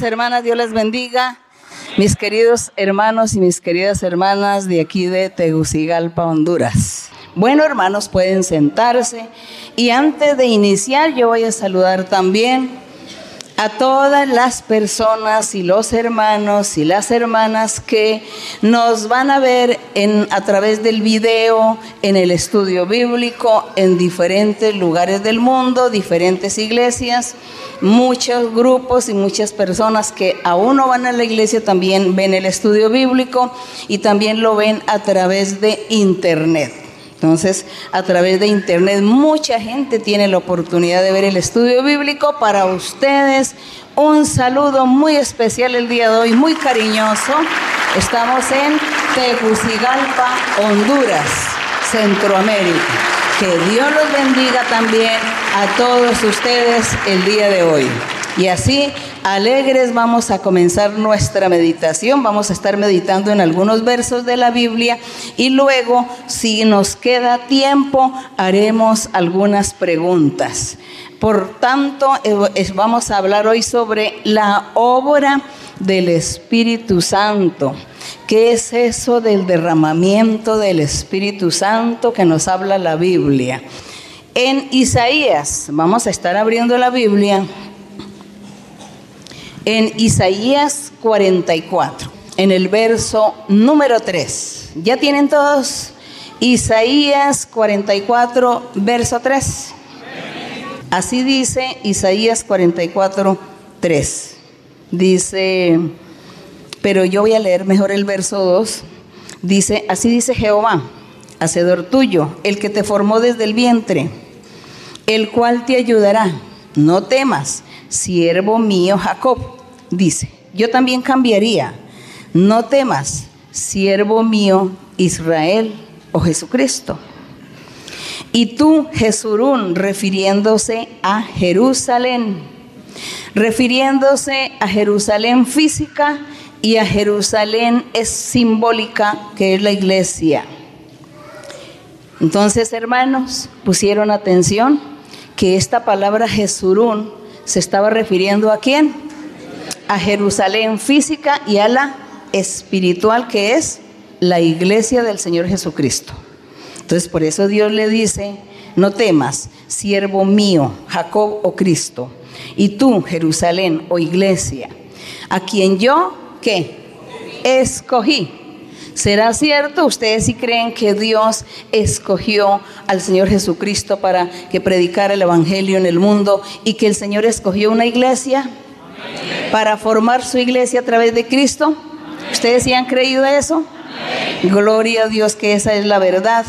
hermanas, Dios les bendiga. Mis queridos hermanos y mis queridas hermanas de aquí de Tegucigalpa, Honduras. Bueno, hermanos, pueden sentarse. Y antes de iniciar, yo voy a saludar también a todas las personas y los hermanos y las hermanas que nos van a ver a través del video, en el estudio bíblico, en diferentes lugares del mundo, diferentes iglesias, muchos grupos y muchas personas que aún no van a la iglesia también ven el estudio bíblico y también lo ven a través de internet. Entonces, a través de internet mucha gente tiene la oportunidad de ver el estudio bíblico. Para ustedes, un saludo muy especial el día de hoy, muy cariñoso. Estamos en Tegucigalpa, Honduras, Centroamérica. Que Dios los bendiga también a todos ustedes el día de hoy. Y así, alegres, vamos a comenzar nuestra meditación. Vamos a estar meditando en algunos versos de la Biblia y luego, si nos queda tiempo, haremos algunas preguntas. Por tanto, eh, vamos a hablar hoy sobre la obra del Espíritu Santo. ¿Qué es eso del derramamiento del Espíritu Santo que nos habla la Biblia? En Isaías, vamos a estar abriendo la Biblia en Isaías 44, en el verso número 3. ¿Ya tienen todos? Isaías 44, verso 3. Así dice Isaías 44, 3. Dice, pero yo voy a leer mejor el verso 2. Dice, así dice Jehová, hacedor tuyo, el que te formó desde el vientre, el cual te ayudará. No temas, siervo mío Jacob, dice, yo también cambiaría, no temas, siervo mío Israel o Jesucristo. Y tú, Jesurún, refiriéndose a Jerusalén, refiriéndose a Jerusalén física y a Jerusalén es simbólica, que es la iglesia. Entonces, hermanos, pusieron atención que esta palabra Jesurún se estaba refiriendo a quién? A Jerusalén física y a la espiritual que es la iglesia del Señor Jesucristo. Entonces por eso Dios le dice, no temas, siervo mío, Jacob o Cristo, y tú, Jerusalén o iglesia, a quien yo, ¿qué? Escogí. ¿Será cierto? ¿Ustedes sí creen que Dios escogió al Señor Jesucristo para que predicara el Evangelio en el mundo y que el Señor escogió una iglesia para formar su iglesia a través de Cristo? ¿Ustedes sí han creído eso? Gloria a Dios que esa es la verdad.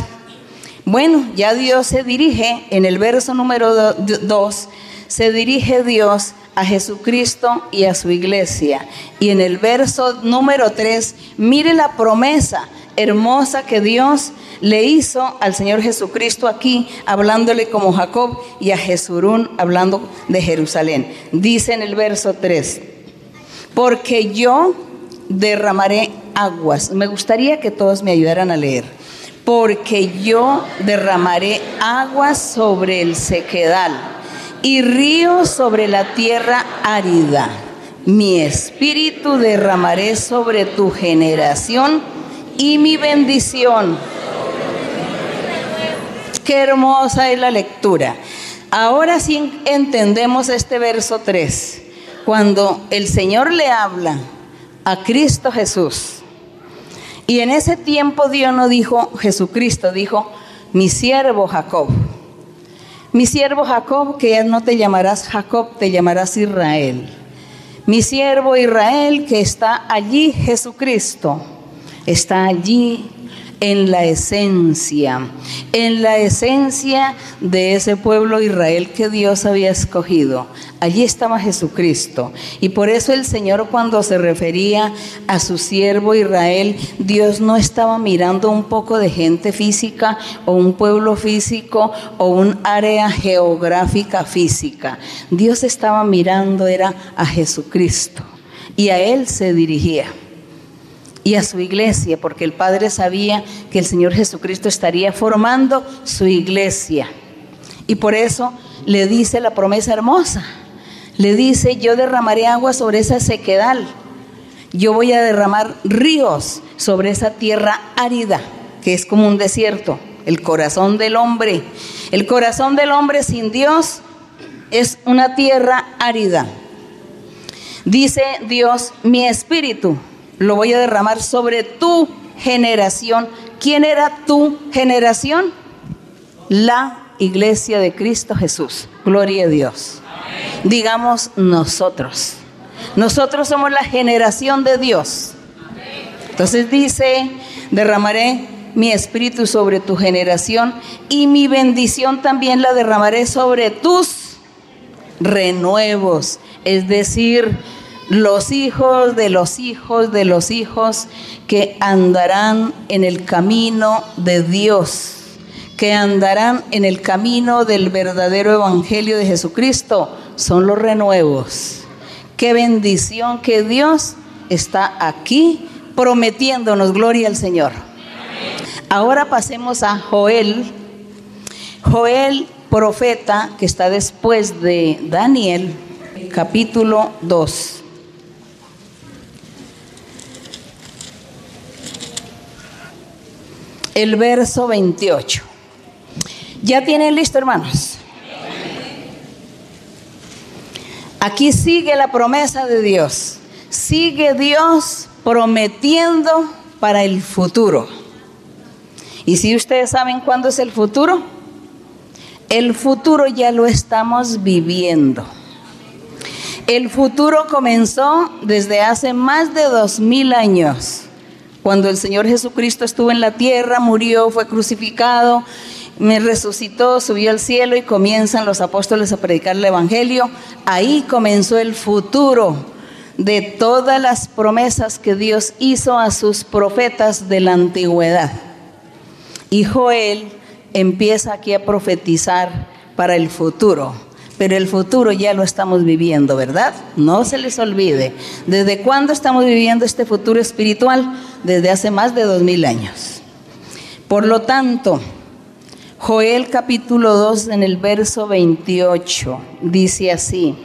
Bueno, ya Dios se dirige en el verso número 2, se dirige Dios a Jesucristo y a su iglesia. Y en el verso número 3, mire la promesa hermosa que Dios le hizo al Señor Jesucristo aquí, hablándole como Jacob, y a Jesurún hablando de Jerusalén. Dice en el verso 3, porque yo derramaré aguas. Me gustaría que todos me ayudaran a leer. Porque yo derramaré aguas sobre el sequedal y ríos sobre la tierra árida. Mi espíritu derramaré sobre tu generación y mi bendición. Qué hermosa es la lectura. Ahora sí entendemos este verso 3, cuando el Señor le habla a Cristo Jesús. Y en ese tiempo Dios no dijo Jesucristo, dijo mi siervo Jacob. Mi siervo Jacob, que ya no te llamarás Jacob, te llamarás Israel. Mi siervo Israel, que está allí Jesucristo, está allí en la esencia, en la esencia de ese pueblo Israel que Dios había escogido. Allí estaba Jesucristo. Y por eso el Señor cuando se refería a su siervo Israel, Dios no estaba mirando un poco de gente física o un pueblo físico o un área geográfica física. Dios estaba mirando era a Jesucristo y a Él se dirigía y a su iglesia, porque el Padre sabía que el Señor Jesucristo estaría formando su iglesia. Y por eso le dice la promesa hermosa, le dice, yo derramaré agua sobre esa sequedal, yo voy a derramar ríos sobre esa tierra árida, que es como un desierto, el corazón del hombre. El corazón del hombre sin Dios es una tierra árida. Dice Dios, mi espíritu lo voy a derramar sobre tu generación. ¿Quién era tu generación? La iglesia de Cristo Jesús. Gloria a Dios. Digamos nosotros. Nosotros somos la generación de Dios. Entonces dice, derramaré mi espíritu sobre tu generación y mi bendición también la derramaré sobre tus renuevos, es decir, los hijos de los hijos de los hijos que andarán en el camino de Dios, que andarán en el camino del verdadero evangelio de Jesucristo, son los renuevos. Qué bendición que Dios está aquí prometiéndonos gloria al Señor. Ahora pasemos a Joel. Joel, profeta, que está después de Daniel, capítulo 2. El verso 28. ¿Ya tienen listo, hermanos? Aquí sigue la promesa de Dios. Sigue Dios prometiendo para el futuro. ¿Y si ustedes saben cuándo es el futuro? El futuro ya lo estamos viviendo. El futuro comenzó desde hace más de dos mil años, cuando el Señor Jesucristo estuvo en la tierra, murió, fue crucificado me resucitó, subió al cielo y comienzan los apóstoles a predicar el Evangelio. Ahí comenzó el futuro de todas las promesas que Dios hizo a sus profetas de la antigüedad. Y Joel empieza aquí a profetizar para el futuro. Pero el futuro ya lo estamos viviendo, ¿verdad? No se les olvide. ¿Desde cuándo estamos viviendo este futuro espiritual? Desde hace más de dos mil años. Por lo tanto, Joel capítulo 2 en el verso 28 dice así,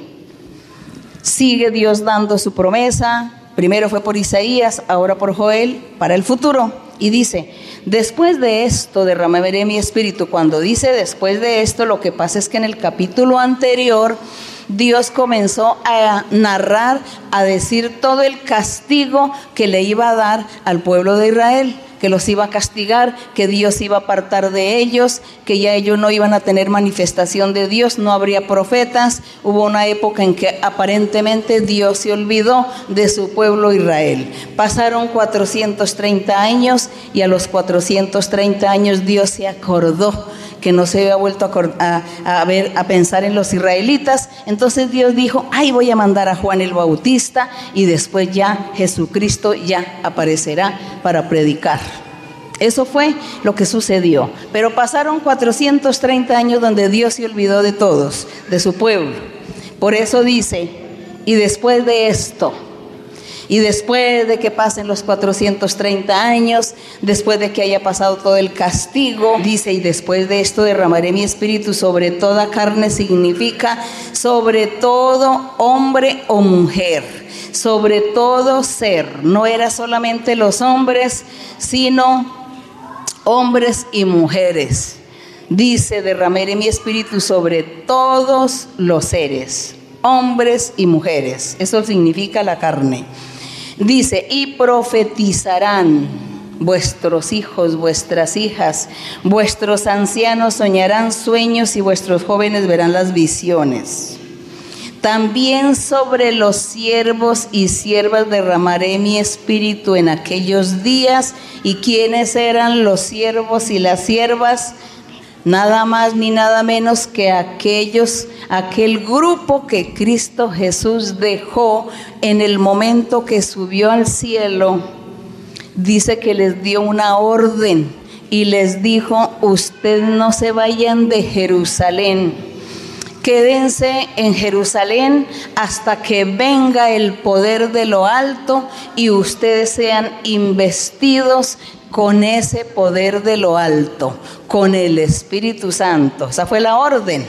sigue Dios dando su promesa, primero fue por Isaías, ahora por Joel, para el futuro, y dice, después de esto derramaré mi espíritu. Cuando dice después de esto, lo que pasa es que en el capítulo anterior, Dios comenzó a narrar, a decir todo el castigo que le iba a dar al pueblo de Israel que los iba a castigar, que Dios iba a apartar de ellos, que ya ellos no iban a tener manifestación de Dios, no habría profetas. Hubo una época en que aparentemente Dios se olvidó de su pueblo Israel. Pasaron 430 años y a los 430 años Dios se acordó que no se había vuelto a, a, ver, a pensar en los israelitas. Entonces Dios dijo, ay, voy a mandar a Juan el Bautista y después ya Jesucristo ya aparecerá para predicar. Eso fue lo que sucedió. Pero pasaron 430 años donde Dios se olvidó de todos, de su pueblo. Por eso dice, y después de esto, y después de que pasen los 430 años, después de que haya pasado todo el castigo, dice, y después de esto derramaré mi espíritu sobre toda carne, significa sobre todo hombre o mujer, sobre todo ser. No era solamente los hombres, sino hombres y mujeres. Dice, derramaré mi espíritu sobre todos los seres, hombres y mujeres. Eso significa la carne. Dice, y profetizarán vuestros hijos, vuestras hijas, vuestros ancianos soñarán sueños y vuestros jóvenes verán las visiones. También sobre los siervos y siervas derramaré mi espíritu en aquellos días. ¿Y quiénes eran los siervos y las siervas? nada más ni nada menos que aquellos, aquel grupo que Cristo Jesús dejó en el momento que subió al cielo, dice que les dio una orden y les dijo, ustedes no se vayan de Jerusalén. Quédense en Jerusalén hasta que venga el poder de lo alto y ustedes sean investidos con ese poder de lo alto, con el Espíritu Santo. Esa fue la orden.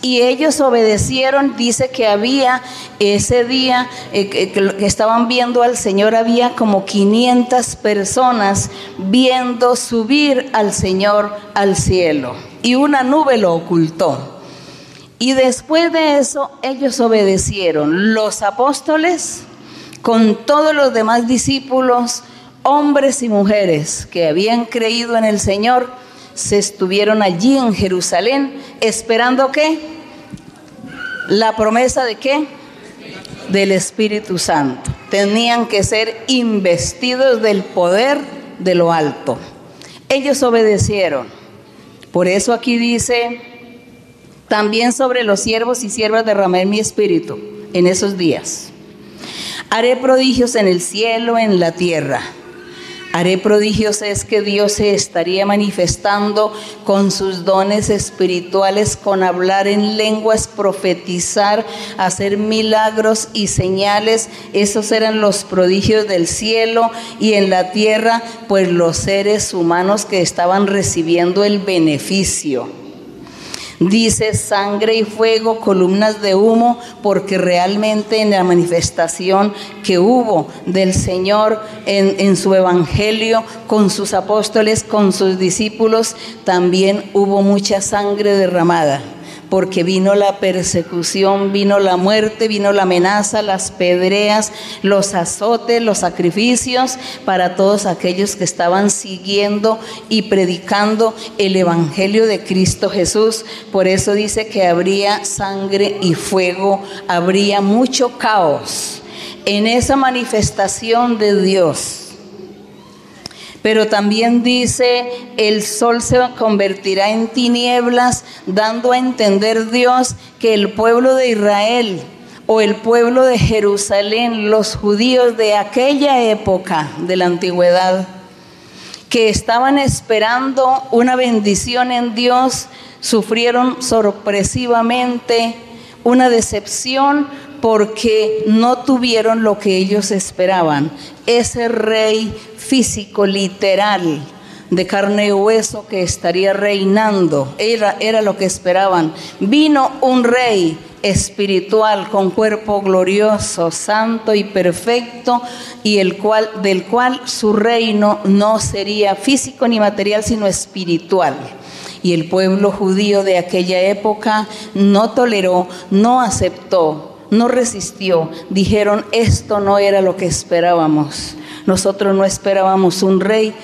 Y ellos obedecieron, dice que había ese día eh, que, estaban viendo al Señor, había como 500 personas viendo subir al Señor al cielo. Y una nube lo ocultó. Y después de eso ellos obedecieron. Los apóstoles con todos los demás discípulos, hombres y mujeres que habían creído en el Señor, se estuvieron allí en Jerusalén esperando qué? La promesa de qué? Del Espíritu Santo. Tenían que ser investidos del poder de lo alto. Ellos obedecieron. Por eso aquí dice, también sobre los siervos y siervas derramé mi espíritu en esos días. Haré prodigios en el cielo, en la tierra Haré prodigios es que Dios se estaría manifestando con sus dones espirituales, con hablar en lenguas, profetizar, hacer milagros y señales. Esos eran los prodigios del cielo y en la tierra, pues los seres humanos que estaban recibiendo el beneficio. Dice sangre y fuego, columnas de humo, porque realmente en la manifestación que hubo del Señor en, su evangelio, con sus apóstoles, con sus discípulos, también hubo mucha sangre derramada porque vino la persecución, vino la muerte, vino la amenaza, las pedreas, los azotes, los sacrificios para todos aquellos que estaban siguiendo y predicando el Evangelio de Cristo Jesús. Por eso dice que habría sangre y fuego, habría mucho caos en esa manifestación de Dios pero también dice, el sol se convertirá en tinieblas, dando a entender Dios que el pueblo de Israel o el pueblo de Jerusalén, los judíos de aquella época de la antigüedad, que estaban esperando una bendición en Dios, sufrieron sorpresivamente una decepción porque no tuvieron lo que ellos esperaban. Ese rey físico, literal, de carne y hueso que estaría reinando. Era, era lo que esperaban. Vino un rey espiritual con cuerpo glorioso, santo y perfecto, y el cual, del cual su reino no sería físico ni material, sino espiritual. Y el pueblo judío de aquella época no toleró, no aceptó, no resistió. Dijeron, esto no era lo que esperábamos. Nosotros no esperábamos un rey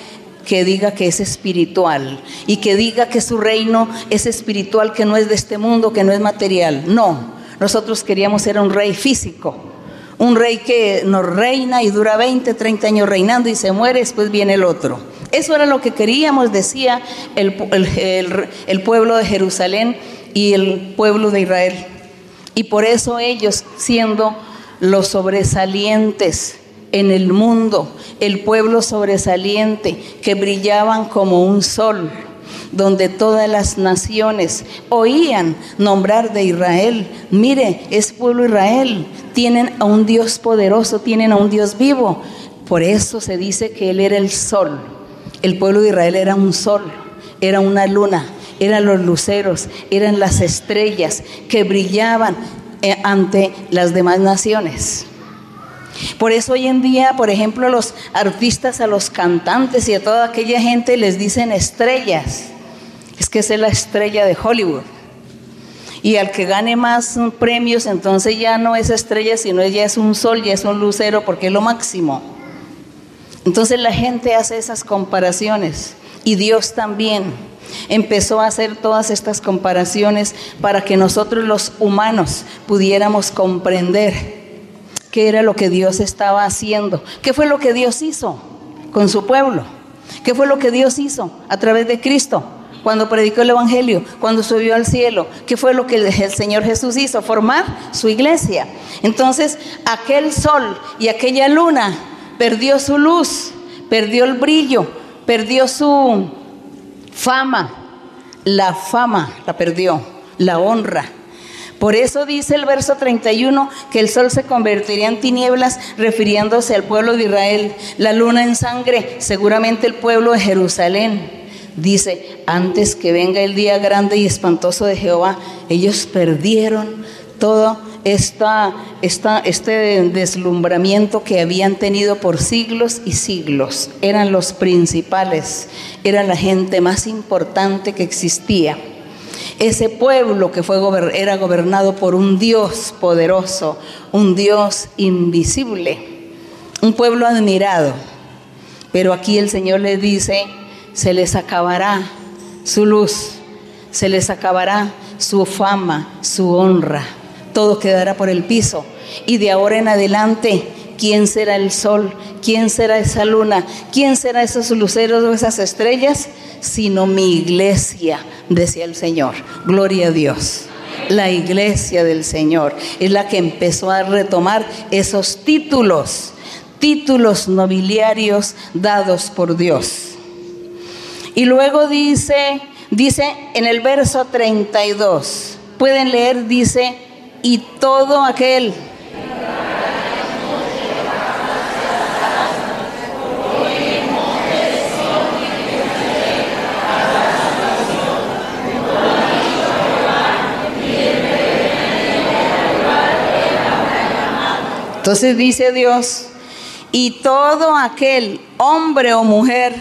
que diga que es espiritual y que diga que su reino es espiritual, que no es de este mundo, que no es material. No, nosotros queríamos ser un rey físico, un rey que nos reina y dura 20, 30 años reinando y se muere, después viene el otro. Eso era lo que queríamos, decía el, el pueblo de Jerusalén y el pueblo de Israel. Y por eso ellos, siendo los sobresalientes, en el mundo, el pueblo sobresaliente, que brillaban como un sol, donde todas las naciones oían nombrar de Israel. Mire, es pueblo Israel, tienen a un Dios poderoso, tienen a un Dios vivo. Por eso se dice que Él era el sol. El pueblo de Israel era un sol, era una luna, eran los luceros, eran las estrellas que brillaban eh, ante las demás naciones. Por eso hoy en día, por ejemplo, los artistas a los cantantes y a toda aquella gente les dicen estrellas. Es que es la estrella de Hollywood. Y al que gane más premios, entonces ya no es estrella, sino ya es un sol, ya es un lucero, porque es lo máximo. Entonces la gente hace esas comparaciones. Y Dios también empezó a hacer todas estas comparaciones para que nosotros los humanos pudiéramos comprender qué era lo que Dios estaba haciendo, qué fue lo que Dios hizo con su pueblo, qué fue lo que Dios hizo a través de Cristo cuando predicó el Evangelio, cuando subió al cielo, qué fue lo que el Señor Jesús hizo, formar su iglesia. Entonces, aquel sol y aquella luna perdió su luz, perdió el brillo, perdió su fama, la fama la perdió, la honra por eso dice el verso 31 que el sol se convertiría en tinieblas refiriéndose al pueblo de Israel, la luna en sangre, seguramente el pueblo de Jerusalén. dice, antes que venga el día grande y espantoso de Jehová, ellos perdieron todo esta, este deslumbramiento que habían tenido por siglos y siglos. Eran los principales, eran la gente más importante que existía. Ese pueblo que fue, era gobernado por un Dios poderoso, un Dios invisible, un pueblo admirado. Pero aquí el Señor le dice, se les acabará su luz, se les acabará su fama, su honra todo quedará por el piso. Y de ahora en adelante, ¿quién será el sol? ¿Quién será esa luna? ¿Quién será esos luceros o esas estrellas? Sino mi iglesia, decía el Señor. Gloria a Dios. La iglesia del Señor es la que empezó a retomar esos títulos, títulos nobiliarios dados por Dios. Y luego dice, dice en el verso 32, pueden leer, dice, y todo aquel Entonces dice Dios, y todo aquel hombre o mujer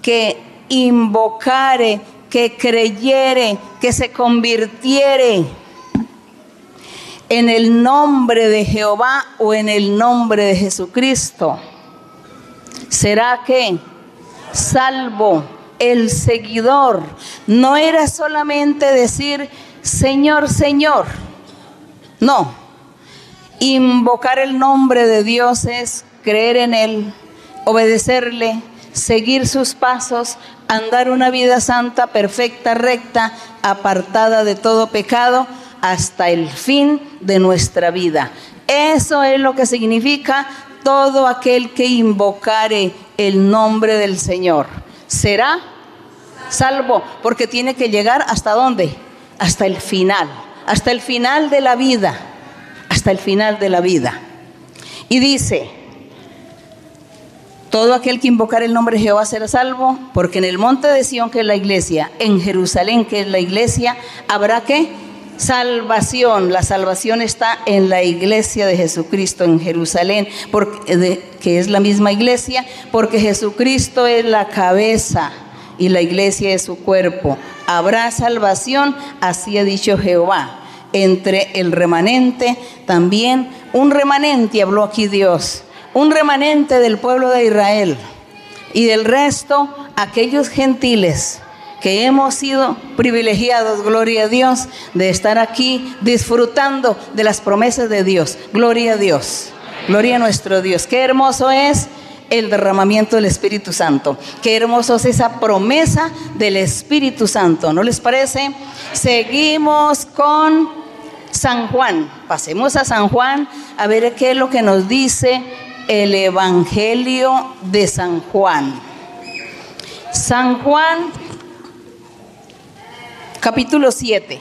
que invocare, que creyere, que se convirtiere en el nombre de Jehová o en el nombre de Jesucristo. ¿Será que salvo el seguidor no era solamente decir Señor, Señor? No. Invocar el nombre de Dios es creer en Él, obedecerle, seguir sus pasos, andar una vida santa, perfecta, recta, apartada de todo pecado hasta el fin de nuestra vida. Eso es lo que significa todo aquel que invocare el nombre del Señor. Será salvo, porque tiene que llegar hasta dónde? Hasta el final, hasta el final de la vida, hasta el final de la vida. Y dice, todo aquel que invocar el nombre de Jehová será salvo, porque en el monte de Sión, que es la iglesia, en Jerusalén, que es la iglesia, habrá que salvación. La salvación está en la iglesia de Jesucristo en Jerusalén, porque, que es la misma iglesia, porque Jesucristo es la cabeza y la iglesia es su cuerpo. Habrá salvación, así ha dicho Jehová. Entre el remanente también, un remanente, habló aquí Dios, un remanente del pueblo de Israel y del resto aquellos gentiles que hemos sido privilegiados, gloria a Dios, de estar aquí disfrutando de las promesas de Dios. Gloria a Dios, gloria a nuestro Dios. Qué hermoso es el derramamiento del Espíritu Santo. Qué hermoso es esa promesa del Espíritu Santo. ¿No les parece? Seguimos con San Juan. Pasemos a San Juan a ver qué es lo que nos dice el Evangelio de San Juan. San Juan capítulo 7.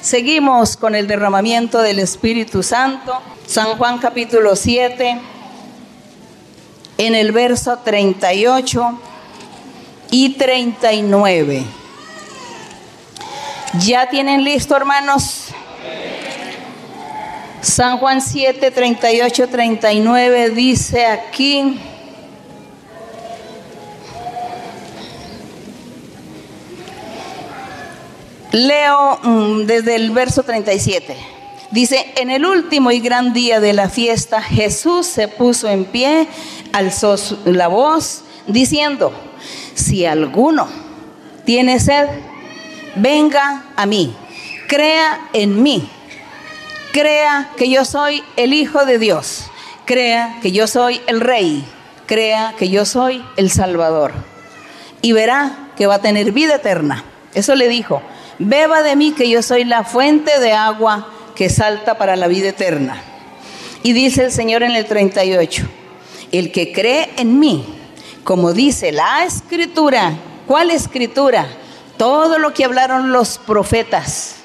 Seguimos con el derramamiento del Espíritu Santo. San Juan capítulo 7, en el verso 38 y 39. ¿Ya tienen listo, hermanos? San Juan 7, 38, 39 dice aquí. Leo mm, desde el verso 37. Dice, en el último y gran día de la fiesta, Jesús se puso en pie, alzó la voz, diciendo, si alguno tiene sed, venga a mí, crea en mí, crea que yo soy el Hijo de Dios, crea que yo soy el Rey, crea que yo soy el Salvador, y verá que va a tener vida eterna. Eso le dijo beba de mí que yo soy la fuente de agua que salta para la vida eterna. Y dice el Señor en el 38, el que cree en mí, como dice la escritura, ¿cuál escritura? Todo lo que hablaron los profetas,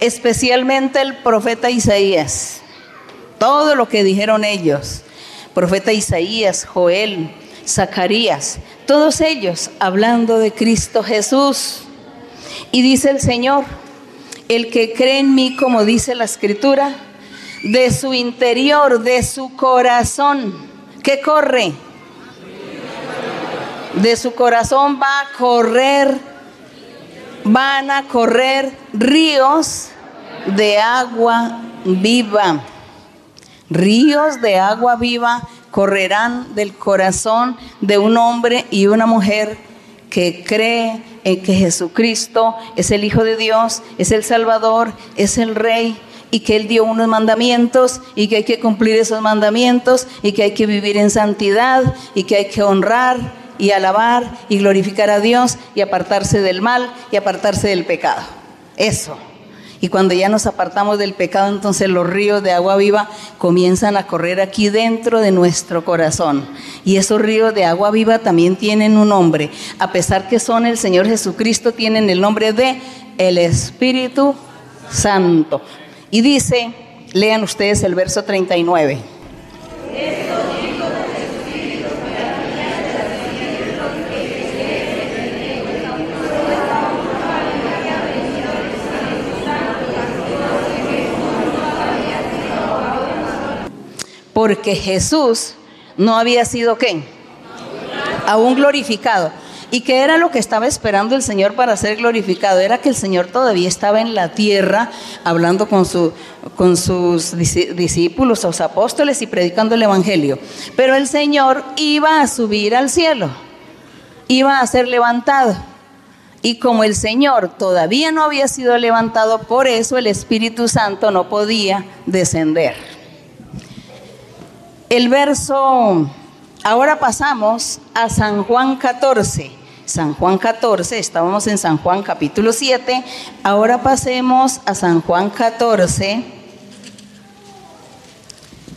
especialmente el profeta Isaías, todo lo que dijeron ellos, profeta Isaías, Joel, Zacarías, Todos ellos hablando de Cristo Jesús. Y dice el Señor, el que cree en mí, como dice la escritura, de su interior, de su corazón, ¿qué corre? De su corazón va a correr, van a correr ríos de agua viva. Ríos de agua viva correrán del corazón de un hombre y una mujer que cree en que Jesucristo es el Hijo de Dios, es el Salvador, es el Rey y que Él dio unos mandamientos y que hay que cumplir esos mandamientos y que hay que vivir en santidad y que hay que honrar y alabar y glorificar a Dios y apartarse del mal y apartarse del pecado. Eso. Y cuando ya nos apartamos del pecado, entonces los ríos de agua viva comienzan a correr aquí dentro de nuestro corazón. Y esos ríos de agua viva también tienen un nombre. A pesar que son el Señor Jesucristo, tienen el nombre de el Espíritu Santo. Y dice, lean ustedes el verso 39. Porque Jesús no había sido qué? Aún glorificado. ¿Y qué era lo que estaba esperando el Señor para ser glorificado? Era que el Señor todavía estaba en la tierra hablando con, su, con sus discípulos, los apóstoles y predicando el Evangelio. Pero el Señor iba a subir al cielo, iba a ser levantado. Y como el Señor todavía no había sido levantado, por eso el Espíritu Santo no podía descender. El verso, ahora pasamos a San Juan 14. San Juan 14, estábamos en San Juan capítulo 7, ahora pasemos a San Juan 14.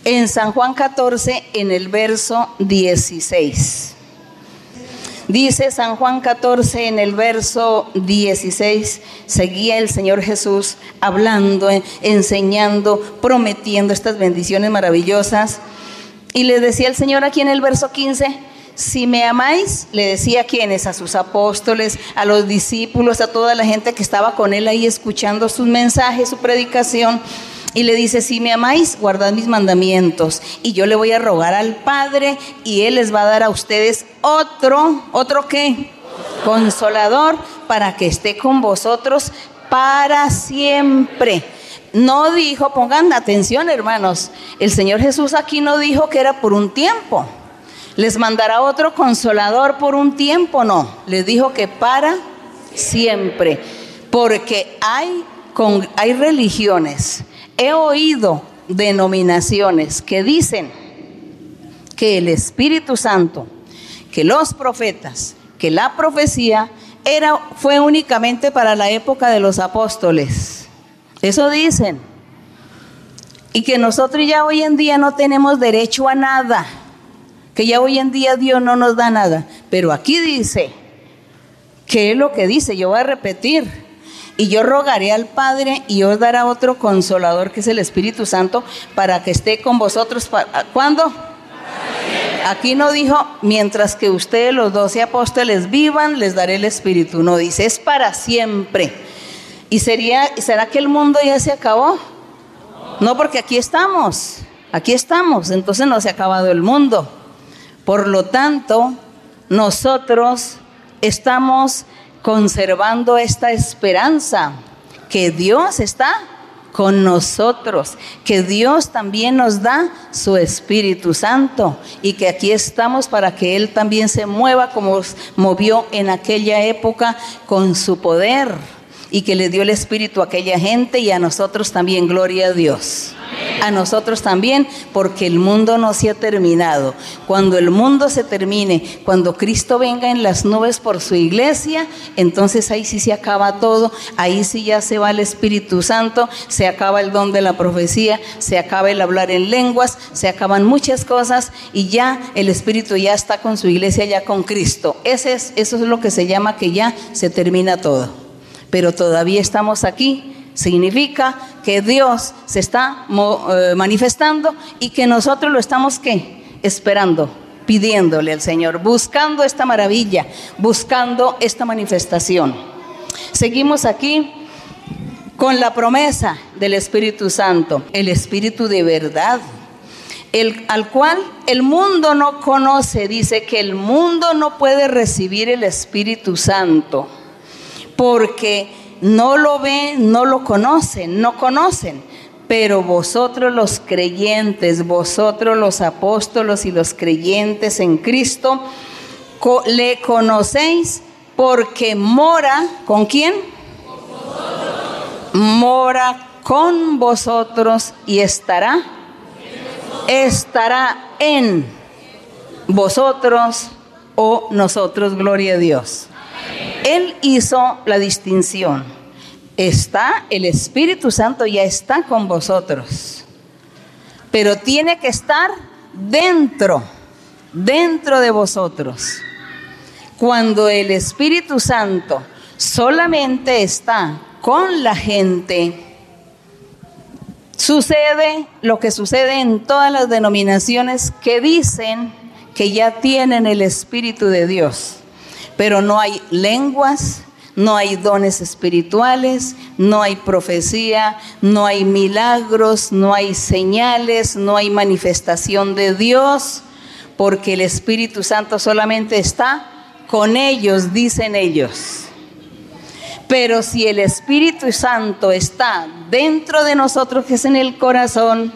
En San Juan 14, en el verso 16. Dice San Juan 14 en el verso 16, seguía el Señor Jesús hablando, enseñando, prometiendo estas bendiciones maravillosas. Y le decía el Señor aquí en el verso 15, si me amáis, le decía a quienes, a sus apóstoles, a los discípulos, a toda la gente que estaba con él ahí escuchando sus mensajes, su predicación. Y le dice, si me amáis, guardad mis mandamientos. Y yo le voy a rogar al Padre y Él les va a dar a ustedes otro, otro qué? Consolador para que esté con vosotros para siempre. No dijo, pongan atención hermanos, el Señor Jesús aquí no dijo que era por un tiempo. Les mandará otro consolador por un tiempo, no. Les dijo que para siempre. Porque hay, con, hay religiones, he oído denominaciones que dicen que el Espíritu Santo, que los profetas, que la profecía era, fue únicamente para la época de los apóstoles. Eso dicen. Y que nosotros ya hoy en día no tenemos derecho a nada que ya hoy en día Dios no nos da nada. Pero aquí dice, ¿qué es lo que dice? Yo voy a repetir. Y yo rogaré al Padre y os dará otro consolador que es el Espíritu Santo para que esté con vosotros. ¿Cuándo? Aquí no dijo, mientras que ustedes los doce apóstoles vivan, les daré el Espíritu. No dice, es para siempre. ¿Y sería, será que el mundo ya se acabó? No, porque aquí estamos. Aquí estamos. Entonces no se ha acabado el mundo. Por lo tanto, nosotros estamos conservando esta esperanza que Dios está con nosotros, que Dios también nos da su Espíritu Santo y que aquí estamos para que Él también se mueva como movió en aquella época con su poder y que le dio el Espíritu a aquella gente y a nosotros también, gloria a Dios. A nosotros también, porque el mundo no se ha terminado. Cuando el mundo se termine, cuando Cristo venga en las nubes por su iglesia, entonces ahí sí se acaba todo, ahí sí ya se va el Espíritu Santo, se acaba el don de la profecía, se acaba el hablar en lenguas, se acaban muchas cosas y ya el Espíritu ya está con su iglesia, ya con Cristo. Ese es, eso es lo que se llama que ya se termina todo. Pero todavía estamos aquí significa que Dios se está eh, manifestando y que nosotros lo estamos ¿qué? esperando pidiéndole al Señor, buscando esta maravilla, buscando esta manifestación. Seguimos aquí con la promesa del Espíritu Santo, el Espíritu de verdad, el, al cual el mundo no conoce, dice que el mundo no puede recibir el Espíritu Santo, porque no lo ven, no lo conocen, no conocen. Pero vosotros los creyentes, vosotros los apóstolos y los creyentes en Cristo, le conocéis porque mora, ¿con quién? Mora con vosotros y estará, estará en vosotros o nosotros, gloria a Dios. Él hizo la distinción. Está, el Espíritu Santo ya está con vosotros, pero tiene que estar dentro, dentro de vosotros. Cuando el Espíritu Santo solamente está con la gente, sucede lo que sucede en todas las denominaciones que dicen que ya tienen el Espíritu de Dios, pero no hay lenguas, no hay dones espirituales, no hay profecía, no hay milagros, no hay señales, no hay manifestación de Dios, porque el Espíritu Santo solamente está con ellos, dicen ellos. Pero si el Espíritu Santo está dentro de nosotros, que es en el corazón,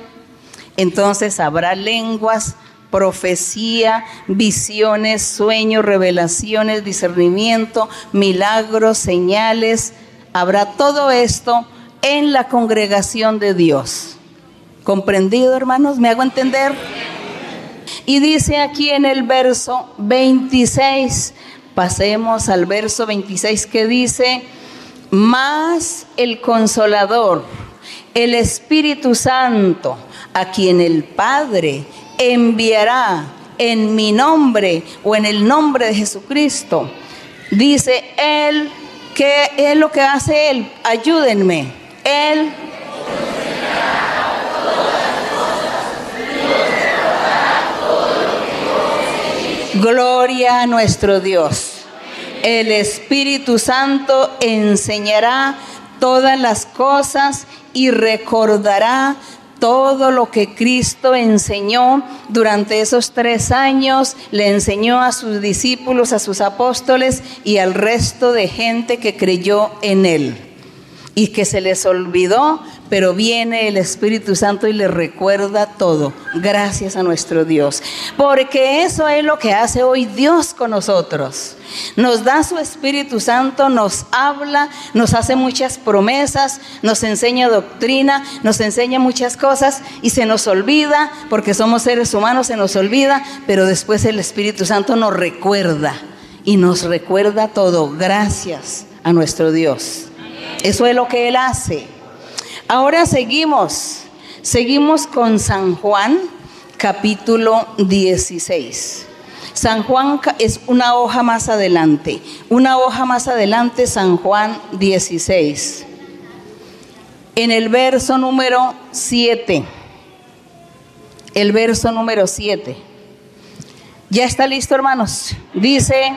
entonces habrá lenguas, profecía, visiones, sueños, revelaciones, discernimiento, milagros, señales. Habrá todo esto en la congregación de Dios. ¿Comprendido, hermanos? ¿Me hago entender? Y dice aquí en el verso 26, pasemos al verso 26 que dice, más el consolador, el Espíritu Santo, a quien el Padre enviará en mi nombre o en el nombre de Jesucristo. Dice Él, que es lo que hace Él? Ayúdenme. Él Gloria a nuestro Dios. El Espíritu Santo enseñará todas las cosas y recordará todo lo que Cristo enseñó durante esos tres años, le enseñó a sus discípulos, a sus apóstoles y al resto de gente que creyó en él. Y que se les olvidó, pero viene el Espíritu Santo y les recuerda todo, gracias a nuestro Dios. Porque eso es lo que hace hoy Dios con nosotros. Nos da su Espíritu Santo, nos habla, nos hace muchas promesas, nos enseña doctrina, nos enseña muchas cosas y se nos olvida, porque somos seres humanos, se nos olvida, pero después el Espíritu Santo nos recuerda y nos recuerda todo, gracias a nuestro Dios. Eso es lo que Él hace. Ahora seguimos, seguimos con San Juan capítulo 16. San Juan es una hoja más adelante, una hoja más adelante, San Juan 16. En el verso número 7, el verso número 7. ¿Ya está listo, hermanos? Dice,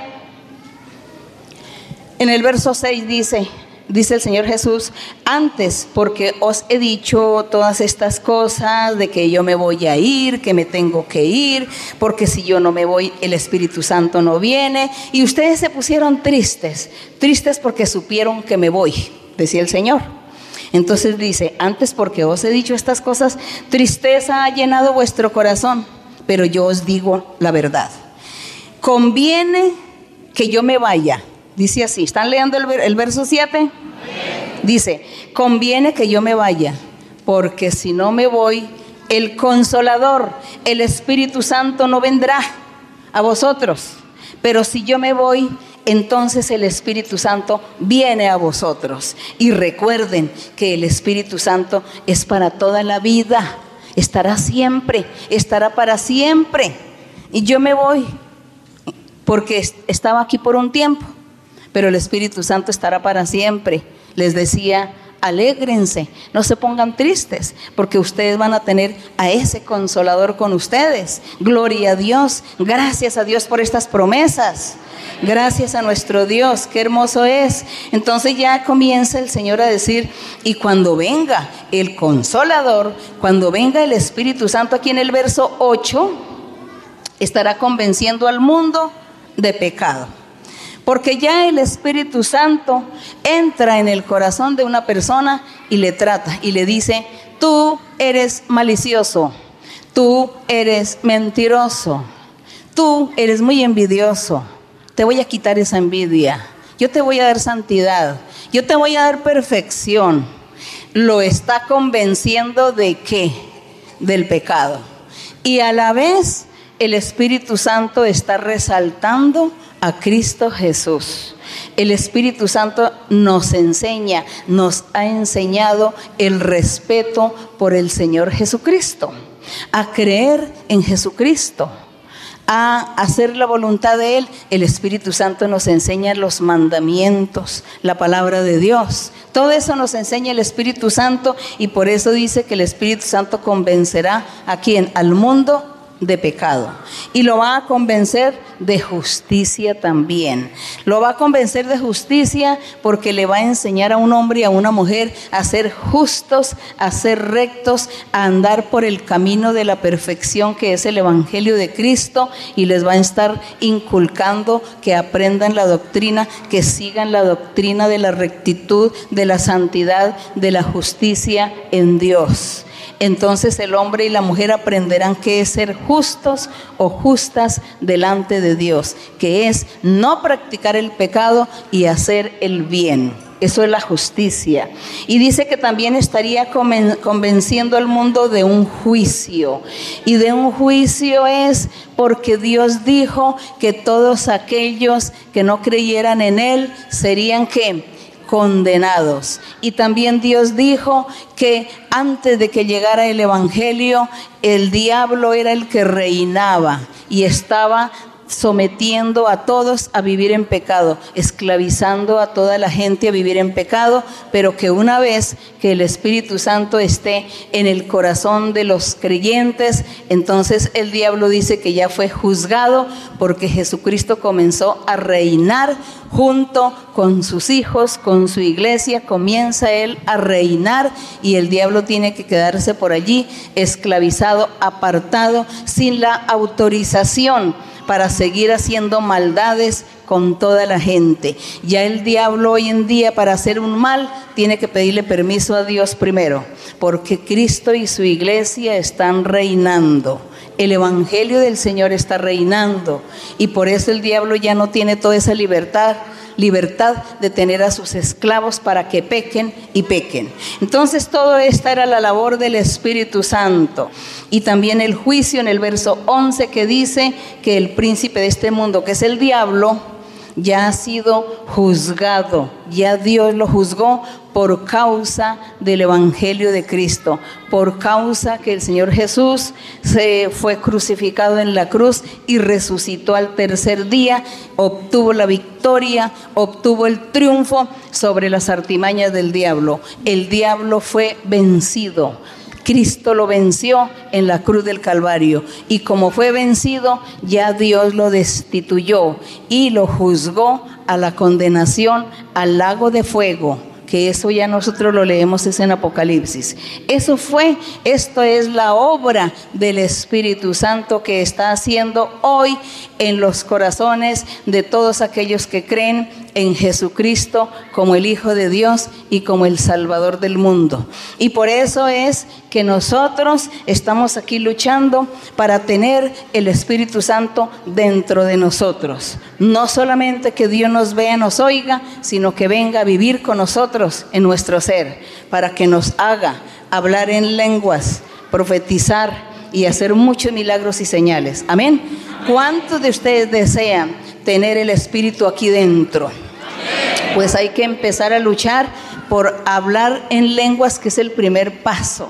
en el verso 6 dice, dice el Señor Jesús, antes porque os he dicho todas estas cosas de que yo me voy a ir, que me tengo que ir, porque si yo no me voy, el Espíritu Santo no viene. Y ustedes se pusieron tristes, tristes porque supieron que me voy, decía el Señor. Entonces dice, antes porque os he dicho estas cosas, tristeza ha llenado vuestro corazón, pero yo os digo la verdad. Conviene que yo me vaya Dice así, ¿están leyendo el, verso 7? Dice, conviene que yo me vaya, porque si no me voy, el consolador, el Espíritu Santo no vendrá a vosotros. Pero si yo me voy, entonces el Espíritu Santo viene a vosotros. Y recuerden que el Espíritu Santo es para toda la vida, estará siempre, estará para siempre. Y yo me voy, porque estaba aquí por un tiempo pero el Espíritu Santo estará para siempre, les decía alégrense, no se pongan tristes, porque ustedes van a tener a ese consolador con ustedes. Gloria a Dios, gracias a Dios por estas promesas. Gracias a nuestro Dios, qué hermoso es. Entonces ya comienza el Señor a decir, y cuando venga el consolador, cuando venga el Espíritu Santo aquí en el verso 8, estará convenciendo al mundo de pecado. Porque ya el Espíritu Santo entra en el corazón de una persona y le trata y le dice, tú eres malicioso, tú eres mentiroso, tú eres muy envidioso, te voy a quitar esa envidia, yo te voy a dar santidad, yo te voy a dar perfección. Lo está convenciendo de qué? Del pecado. Y a la vez el Espíritu Santo está resaltando a Cristo Jesús. El Espíritu Santo nos enseña, nos ha enseñado el respeto por el Señor Jesucristo, a creer en Jesucristo a hacer la voluntad de Él, el Espíritu Santo nos enseña los mandamientos, la palabra de Dios. Todo eso nos enseña el Espíritu Santo y por eso dice que el Espíritu Santo convencerá a quien, al mundo de pecado. Y lo va a convencer de justicia también. Lo va a convencer de justicia porque le va a enseñar a un hombre y a una mujer a ser justos, a ser rectos, a andar por el camino de la perfección que es el Evangelio de Cristo y les va a estar inculcando que aprendan la doctrina, que sigan la doctrina de la rectitud, de la santidad, de la justicia en Dios entonces el hombre y la mujer aprenderán que es ser justos o justas delante de Dios, que es no practicar el pecado y hacer el bien. Eso es la justicia. Y dice que también estaría convenciendo al mundo de un juicio. Y de un juicio es porque Dios dijo que todos aquellos que no creyeran en Él serían que condenados. Y también Dios dijo que antes de que llegara el Evangelio, el diablo era el que reinaba y estaba sometiendo a todos a vivir en pecado, esclavizando a toda la gente a vivir en pecado, pero que una vez que el Espíritu Santo esté en el corazón de los creyentes, entonces el diablo dice que ya fue juzgado porque Jesucristo comenzó a reinar junto con sus hijos, con su iglesia, comienza él a reinar y el diablo tiene que quedarse por allí esclavizado, apartado, sin la autorización para seguir haciendo maldades con toda la gente. Ya el diablo hoy en día para hacer un mal tiene que pedirle permiso a Dios primero, porque Cristo y su iglesia están reinando. El Evangelio del Señor está reinando y por eso el diablo ya no tiene toda esa libertad libertad de tener a sus esclavos para que pequen y pequen. Entonces todo esto era la labor del Espíritu Santo. Y también el juicio en el verso 11 que dice que el príncipe de este mundo, que es el diablo, ya ha sido juzgado, ya Dios lo juzgó por causa del Evangelio de Cristo, por causa que el Señor Jesús se fue crucificado en la cruz y resucitó al tercer día, obtuvo la victoria, obtuvo el triunfo sobre las artimañas del diablo. El diablo fue vencido Cristo lo venció en la cruz del Calvario y como fue vencido, ya Dios lo destituyó y lo juzgó a la condenación al lago de fuego que eso ya nosotros lo leemos es en Apocalipsis. Eso fue, esto es la obra del Espíritu Santo que está haciendo hoy en los corazones de todos aquellos que creen en Jesucristo como el Hijo de Dios y como el Salvador del mundo. Y por eso es que nosotros estamos aquí luchando para tener el Espíritu Santo dentro de nosotros. No solamente que Dios nos vea, nos oiga, sino que venga a vivir con nosotros en nuestro ser, para que nos haga hablar en lenguas, profetizar y hacer muchos milagros y señales. Amén. ¿Cuántos de ustedes desean tener el Espíritu aquí dentro? Pues hay que empezar a luchar por hablar en lenguas, que es el primer paso.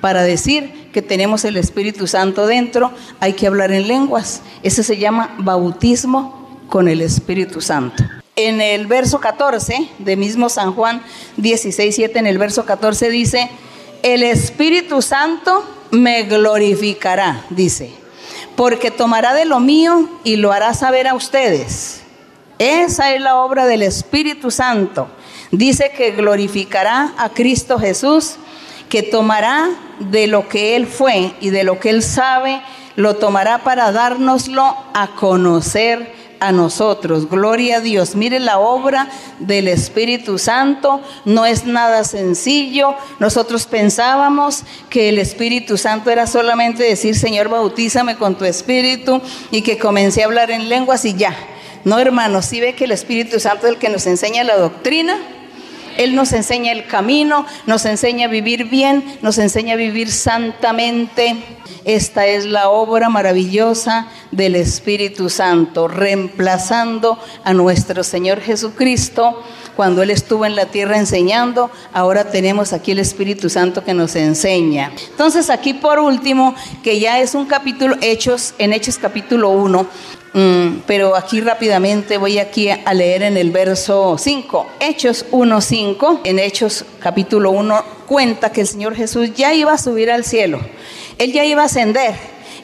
Para decir que tenemos el Espíritu Santo dentro, hay que hablar en lenguas. Ese se llama bautismo con el Espíritu Santo. en el verso 14 de mismo San Juan 16, 7, en el verso 14 dice, el Espíritu Santo me glorificará, dice, porque tomará de lo mío y lo hará saber a ustedes. Esa es la obra del Espíritu Santo. Dice que glorificará a Cristo Jesús, que tomará de lo que Él fue y de lo que Él sabe, lo tomará para dárnoslo a conocer a nosotros. Gloria a Dios. Mire la obra del Espíritu Santo. No es nada sencillo. Nosotros pensábamos que el Espíritu Santo era solamente decir, Señor, bautízame con tu Espíritu y que comencé a hablar en lenguas y ya. No, hermanos, si ve que el Espíritu Santo es el que nos enseña la doctrina él nos enseña el camino, nos enseña a vivir bien, nos enseña a vivir santamente. Esta es la obra maravillosa del Espíritu Santo, reemplazando a nuestro Señor Jesucristo. Cuando Él estuvo en la tierra enseñando, ahora tenemos aquí el Espíritu Santo que nos enseña. Entonces aquí por último, que ya es un capítulo, Hechos, en Hechos capítulo 1, Mm, pero aquí rápidamente voy aquí a leer en el verso 5. Hechos 1.5, en Hechos capítulo 1, cuenta que el Señor Jesús ya iba a subir al cielo. Él ya iba a ascender.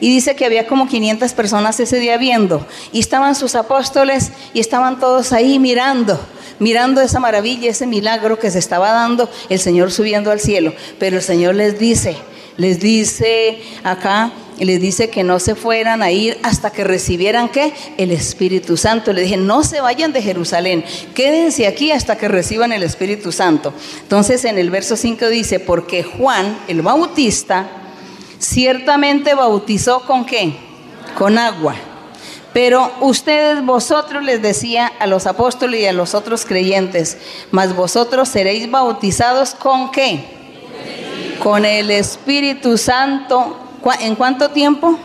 Y dice que había como 500 personas ese día viendo. Y estaban sus apóstoles y estaban todos ahí mirando mirando esa maravilla, ese milagro que se estaba dando, el Señor subiendo al cielo. Pero el Señor les dice, les dice acá, les dice que no se fueran a ir hasta que recibieran qué? El Espíritu Santo. Le dije, no se vayan de Jerusalén, quédense aquí hasta que reciban el Espíritu Santo. Entonces en el verso 5 dice, porque Juan, el bautista, ciertamente bautizó con qué? Con agua. Pero ustedes, vosotros les decía a los apóstoles y a los otros creyentes, mas vosotros seréis bautizados con qué? Con el Espíritu Santo ¿En cuánto tiempo?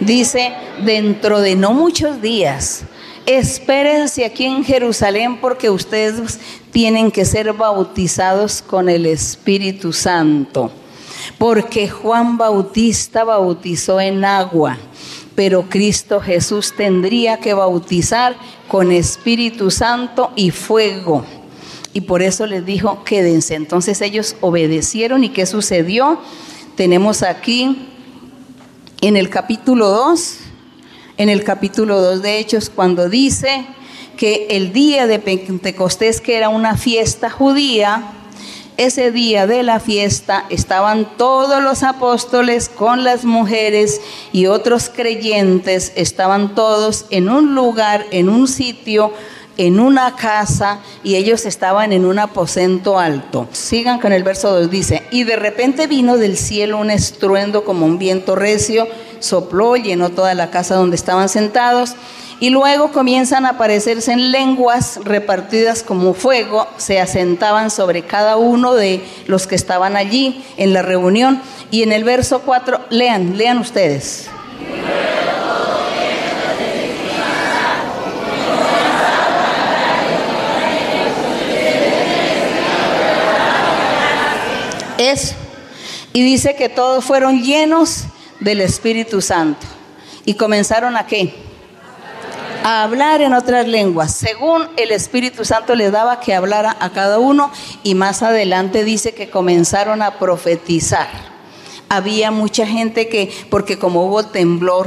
Dice, dentro de no muchos días. Espérense aquí en Jerusalén porque ustedes tienen que ser bautizados con el Espíritu Santo. Porque Juan Bautista bautizó en agua, pero Cristo Jesús tendría que bautizar con Espíritu Santo y fuego. Y por eso les dijo, quédense. Entonces ellos obedecieron y ¿qué sucedió? Tenemos aquí en el capítulo 2, en el capítulo 2 de Hechos, cuando dice que el día de Pentecostés, que era una fiesta judía, ese día de la fiesta estaban todos los apóstoles con las mujeres y otros creyentes, estaban todos en un lugar, en un sitio en una casa y ellos estaban en un aposento alto. Sigan con el verso 2, dice, y de repente vino del cielo un estruendo como un viento recio, sopló, llenó toda la casa donde estaban sentados. Y luego comienzan a aparecerse en lenguas repartidas como fuego, se asentaban sobre cada uno de los que estaban allí en la reunión. Y en el verso 4, lean, lean ustedes. Y dice que todos fueron llenos del Espíritu Santo. ¿Y comenzaron a qué? A hablar en otras lenguas, según el Espíritu Santo les daba que hablara a cada uno. Y más adelante dice que comenzaron a profetizar. Había mucha gente que, porque como hubo temblor,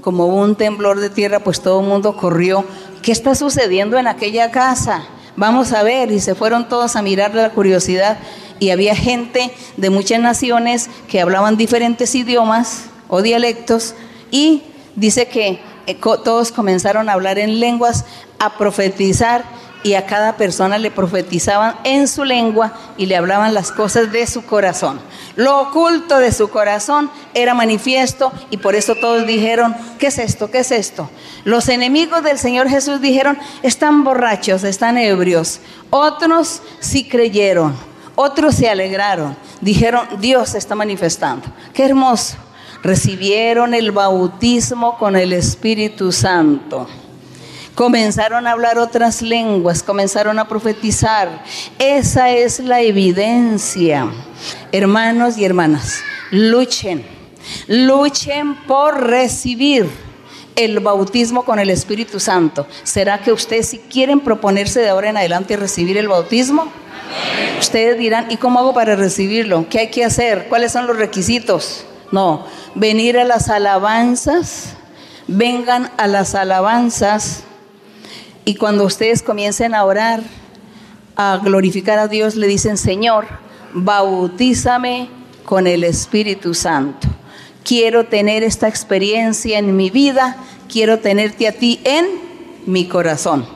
como hubo un temblor de tierra, pues todo el mundo corrió. ¿Qué está sucediendo en aquella casa? Vamos a ver. Y se fueron todos a mirar la curiosidad y había gente de muchas naciones que hablaban diferentes idiomas o dialectos y dice que eh, todos comenzaron a hablar en lenguas, a profetizar y a cada persona le profetizaban en su lengua y le hablaban las cosas de su corazón. Lo oculto de su corazón era manifiesto y por eso todos dijeron, ¿qué es esto? ¿Qué es esto? Los enemigos del Señor Jesús dijeron, están borrachos, están ebrios. Otros sí creyeron. Otros se alegraron, dijeron, Dios se está manifestando. Qué hermoso. Recibieron el bautismo con el Espíritu Santo. Comenzaron a hablar otras lenguas, comenzaron a profetizar. Esa es la evidencia. Hermanos y hermanas, luchen, luchen por recibir el bautismo con el Espíritu Santo. ¿Será que ustedes si quieren proponerse de ahora en adelante recibir el bautismo? Ustedes dirán, ¿y cómo hago para recibirlo? ¿Qué hay que hacer? ¿Cuáles son los requisitos? No, venir a las alabanzas, vengan a las alabanzas y cuando ustedes comiencen a orar, a glorificar a Dios, le dicen, Señor, bautízame con el Espíritu Santo. Quiero tener esta experiencia en mi vida, quiero tenerte a ti en mi corazón.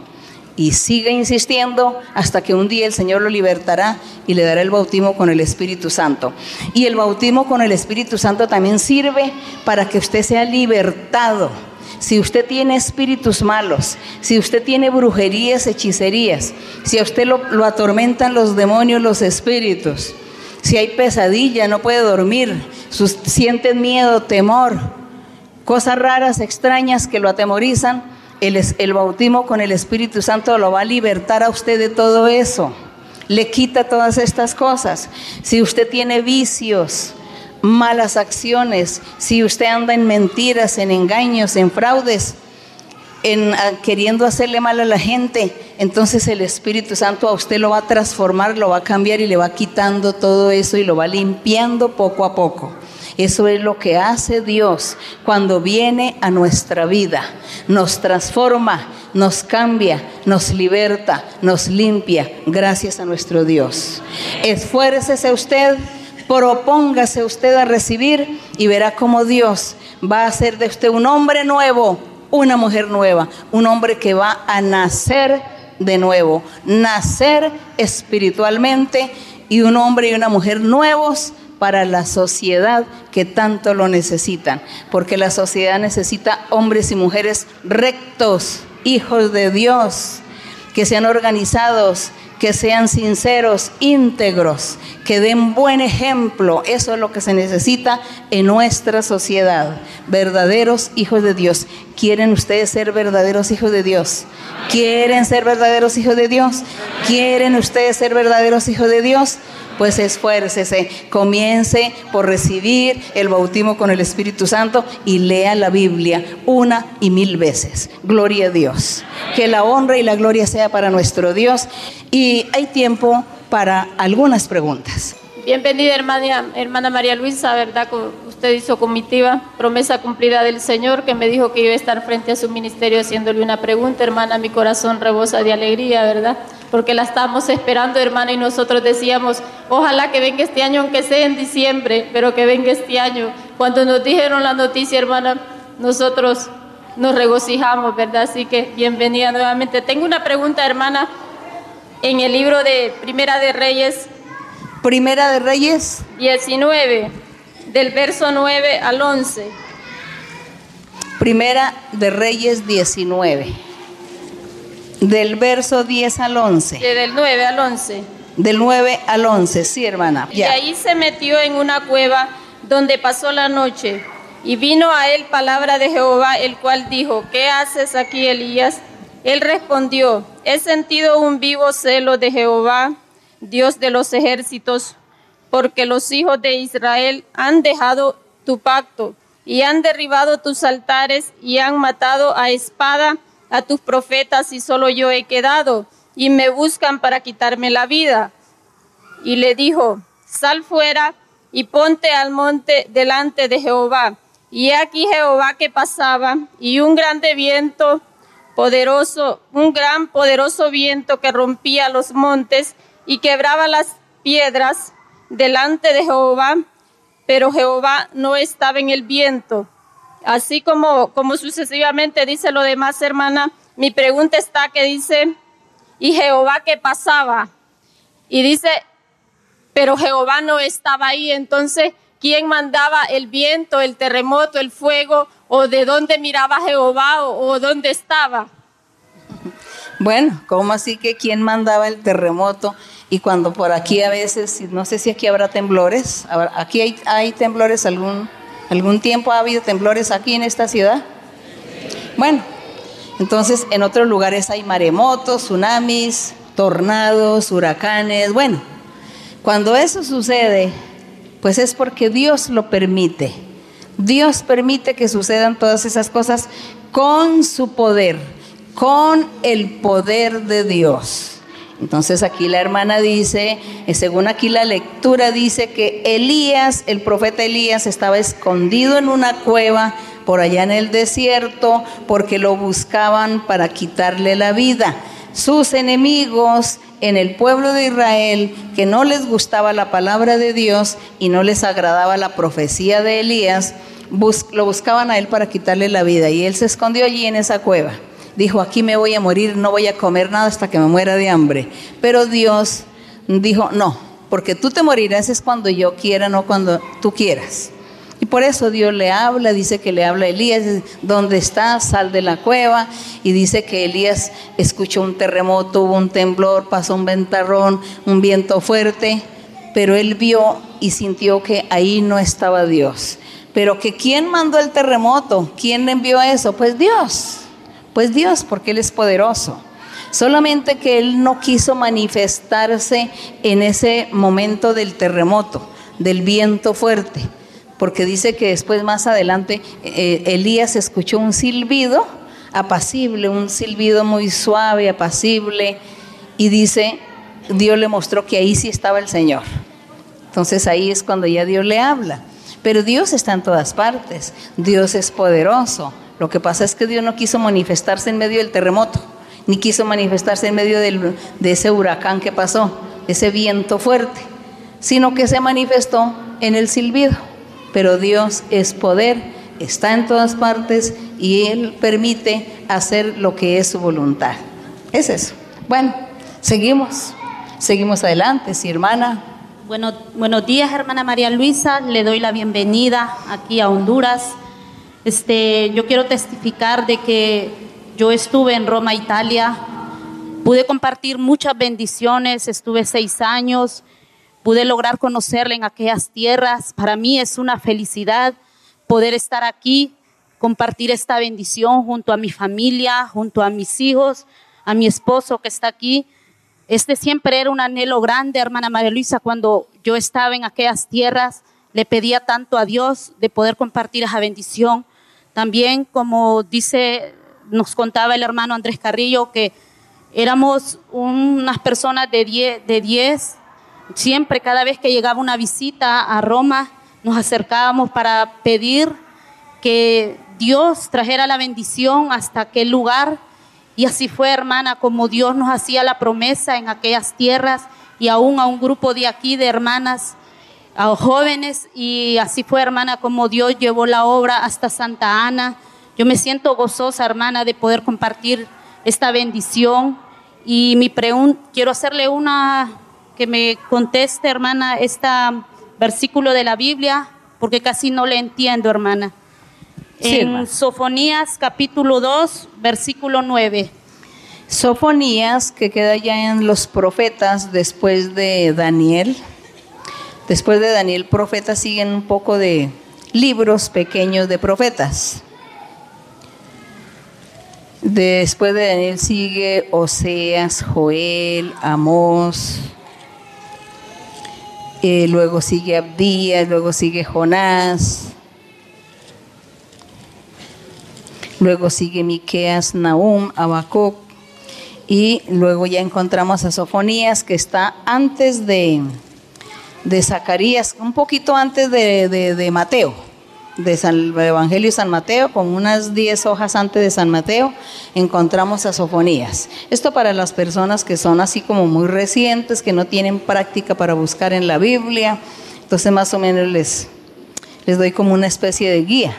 Y sigue insistiendo hasta que un día el Señor lo libertará y le dará el bautismo con el Espíritu Santo. Y el bautismo con el Espíritu Santo también sirve para que usted sea libertado. Si usted tiene espíritus malos, si usted tiene brujerías, hechicerías, si a usted lo, atormentan los demonios, los espíritus, si hay pesadilla, no puede dormir, sus, sienten miedo, temor, cosas raras, extrañas que lo atemorizan, el, bautismo con el Espíritu Santo lo va a libertar a usted de todo eso. Le quita todas estas cosas. Si usted tiene vicios, malas acciones, si usted anda en mentiras, en engaños, en fraudes, en ah, queriendo hacerle mal a la gente, entonces el Espíritu Santo a usted lo va a transformar, lo va a cambiar y le va quitando todo eso y lo va limpiando poco a poco. Eso es lo que hace Dios cuando viene a nuestra vida. Nos transforma, nos cambia, nos liberta, nos limpia, gracias a nuestro Dios. Esfuércese usted, propóngase usted a recibir y verá cómo Dios va a hacer de usted un hombre nuevo, una mujer nueva, un hombre que va a nacer de nuevo, nacer espiritualmente y un hombre y una mujer nuevos para la sociedad que tanto lo necesitan, porque la sociedad necesita hombres y mujeres rectos, hijos de Dios, que sean organizados, que sean sinceros, íntegros, que den buen ejemplo. Eso es lo que se necesita en nuestra sociedad. Verdaderos hijos de Dios. ¿Quieren ustedes ser verdaderos hijos de Dios? ¿Quieren ser verdaderos hijos de Dios? ¿Quieren ustedes ser verdaderos hijos de Dios? Pues esfuércese, comience por recibir el bautismo con el Espíritu Santo y lea la Biblia una y mil veces. Gloria a Dios. Que la honra y la gloria sea para nuestro Dios. Y hay tiempo para algunas preguntas. Bienvenida hermana, María Luisa, ¿verdad? Usted hizo comitiva, promesa cumplida del Señor que me dijo que iba a estar frente a su ministerio haciéndole una pregunta, hermana, mi corazón rebosa de alegría, ¿verdad? porque la estamos esperando, hermana, y nosotros decíamos, ojalá que venga este año, aunque sea en diciembre, pero que venga este año. Cuando nos dijeron la noticia, hermana, nosotros nos regocijamos, ¿verdad? Así que bienvenida nuevamente. Tengo una pregunta, hermana, en el libro de Primera de Reyes. Primera de Reyes. 19, del verso 9 al 11. Primera de Reyes 19. Del verso 10 al 11. del 9 al 11. Del 9 al 11, sí, hermana. Y ahí se metió en una cueva donde pasó la noche. Y vino a él palabra de Jehová, el cual dijo, ¿qué haces aquí, Elías? Él respondió, he sentido un vivo celo de Jehová, Dios de los ejércitos, porque los hijos de Israel han dejado tu pacto y han derribado tus altares y han matado a espada a tus profetas y solo yo he quedado, y me buscan para quitarme la vida. Y le dijo, sal fuera y ponte al monte delante de Jehová. Y aquí Jehová que pasaba, y un grande viento poderoso, un gran poderoso viento que rompía los montes y quebraba las piedras delante de Jehová, pero Jehová no estaba en el viento. Así como, como sucesivamente dice lo demás, hermana, mi pregunta está que dice, ¿y Jehová qué pasaba? Y dice, pero Jehová no estaba ahí, entonces, ¿quién mandaba el viento, el terremoto, el fuego? ¿O de dónde miraba Jehová o, o dónde estaba? Bueno, ¿cómo así que quién mandaba el terremoto? Y cuando por aquí a veces, no sé si aquí habrá temblores, aquí hay, hay temblores algún ¿Algún tiempo ha habido temblores aquí en esta ciudad? Bueno, entonces en otros lugares hay maremotos, tsunamis, tornados, huracanes. Bueno, cuando eso sucede, pues es porque Dios lo permite. Dios permite que sucedan todas esas cosas con su poder, con el poder de Dios. Entonces aquí la hermana dice, eh, según aquí la lectura dice que Elías, el profeta Elías, estaba escondido en una cueva por allá en el desierto porque lo buscaban para quitarle la vida. Sus enemigos en el pueblo de Israel, que no les gustaba la palabra de Dios y no les agradaba la profecía de Elías, lo buscaban a él para quitarle la vida y él se escondió allí en esa cueva dijo, aquí me voy a morir, no voy a comer nada hasta que me muera de hambre. Pero Dios dijo, no, porque tú te morirás es cuando yo quiera, no cuando tú quieras. Y por eso Dios le habla, dice que le habla a Elías, ¿dónde estás? Sal de la cueva. Y dice que Elías escuchó un terremoto, hubo un temblor, pasó un ventarrón, un viento fuerte, pero él vio y sintió que ahí no estaba Dios. Pero que quién mandó el terremoto, quién envió eso, pues Dios. Pues Dios, porque Él es poderoso. Solamente que Él no quiso manifestarse en ese momento del terremoto, del viento fuerte, porque dice que después más adelante eh, Elías escuchó un silbido apacible, un silbido muy suave, apacible, y dice, Dios le mostró que ahí sí estaba el Señor. Entonces ahí es cuando ya Dios le habla. Pero Dios está en todas partes, Dios es poderoso, lo que pasa es que Dios no quiso manifestarse en medio del terremoto, ni quiso manifestarse en medio de ese huracán que pasó, ese viento fuerte, sino que se manifestó en el silbido. Pero Dios es poder, está en todas partes y Él permite hacer lo que es su voluntad. Es eso. Bueno, seguimos, seguimos adelante, sí, hermana. Bueno, buenos días, hermana María Luisa. Le doy la bienvenida aquí a Honduras. Este, yo quiero testificar de que yo estuve en Roma, Italia, pude compartir muchas bendiciones, estuve seis años, pude lograr conocerle en aquellas tierras. Para mí es una felicidad poder estar aquí, compartir esta bendición junto a mi familia, junto a mis hijos, a mi esposo que está aquí. Este siempre era un anhelo grande, hermana María Luisa, cuando yo estaba en aquellas tierras, le pedía tanto a Dios de poder compartir esa bendición. También, como dice, nos contaba el hermano Andrés Carrillo, que éramos unas personas de 10, de 10, siempre cada vez que llegaba una visita a Roma, nos acercábamos para pedir que Dios trajera la bendición hasta aquel lugar. Y así fue, hermana, como Dios nos hacía la promesa en aquellas tierras y aún a un grupo de aquí de hermanas a jóvenes y así fue, hermana, como Dios llevó la obra hasta Santa Ana. Yo me siento gozosa, hermana, de poder compartir esta bendición y mi pregunta, quiero hacerle una que me conteste, hermana, este versículo de la Biblia, porque casi no le entiendo, hermana. en Sofonías capítulo 2, versículo 9. Sofonías, que queda ya en los profetas después de Daniel. Después de Daniel profeta siguen un poco de libros pequeños de profetas. Después de Daniel sigue Oseas, Joel, Amós, eh, luego sigue Abdías, luego sigue Jonás, luego sigue Miqueas, Nahum, Habacuc, y luego ya encontramos a Sofonías que está antes de, de Zacarías, un poquito antes de, Mateo, de San, Evangelio de San Mateo, con unas 10 hojas antes de San Mateo, encontramos a Sofonías. Esto para las personas que son así como muy recientes, que no tienen práctica para buscar en la Biblia, entonces más o menos les, les doy como una especie de guía.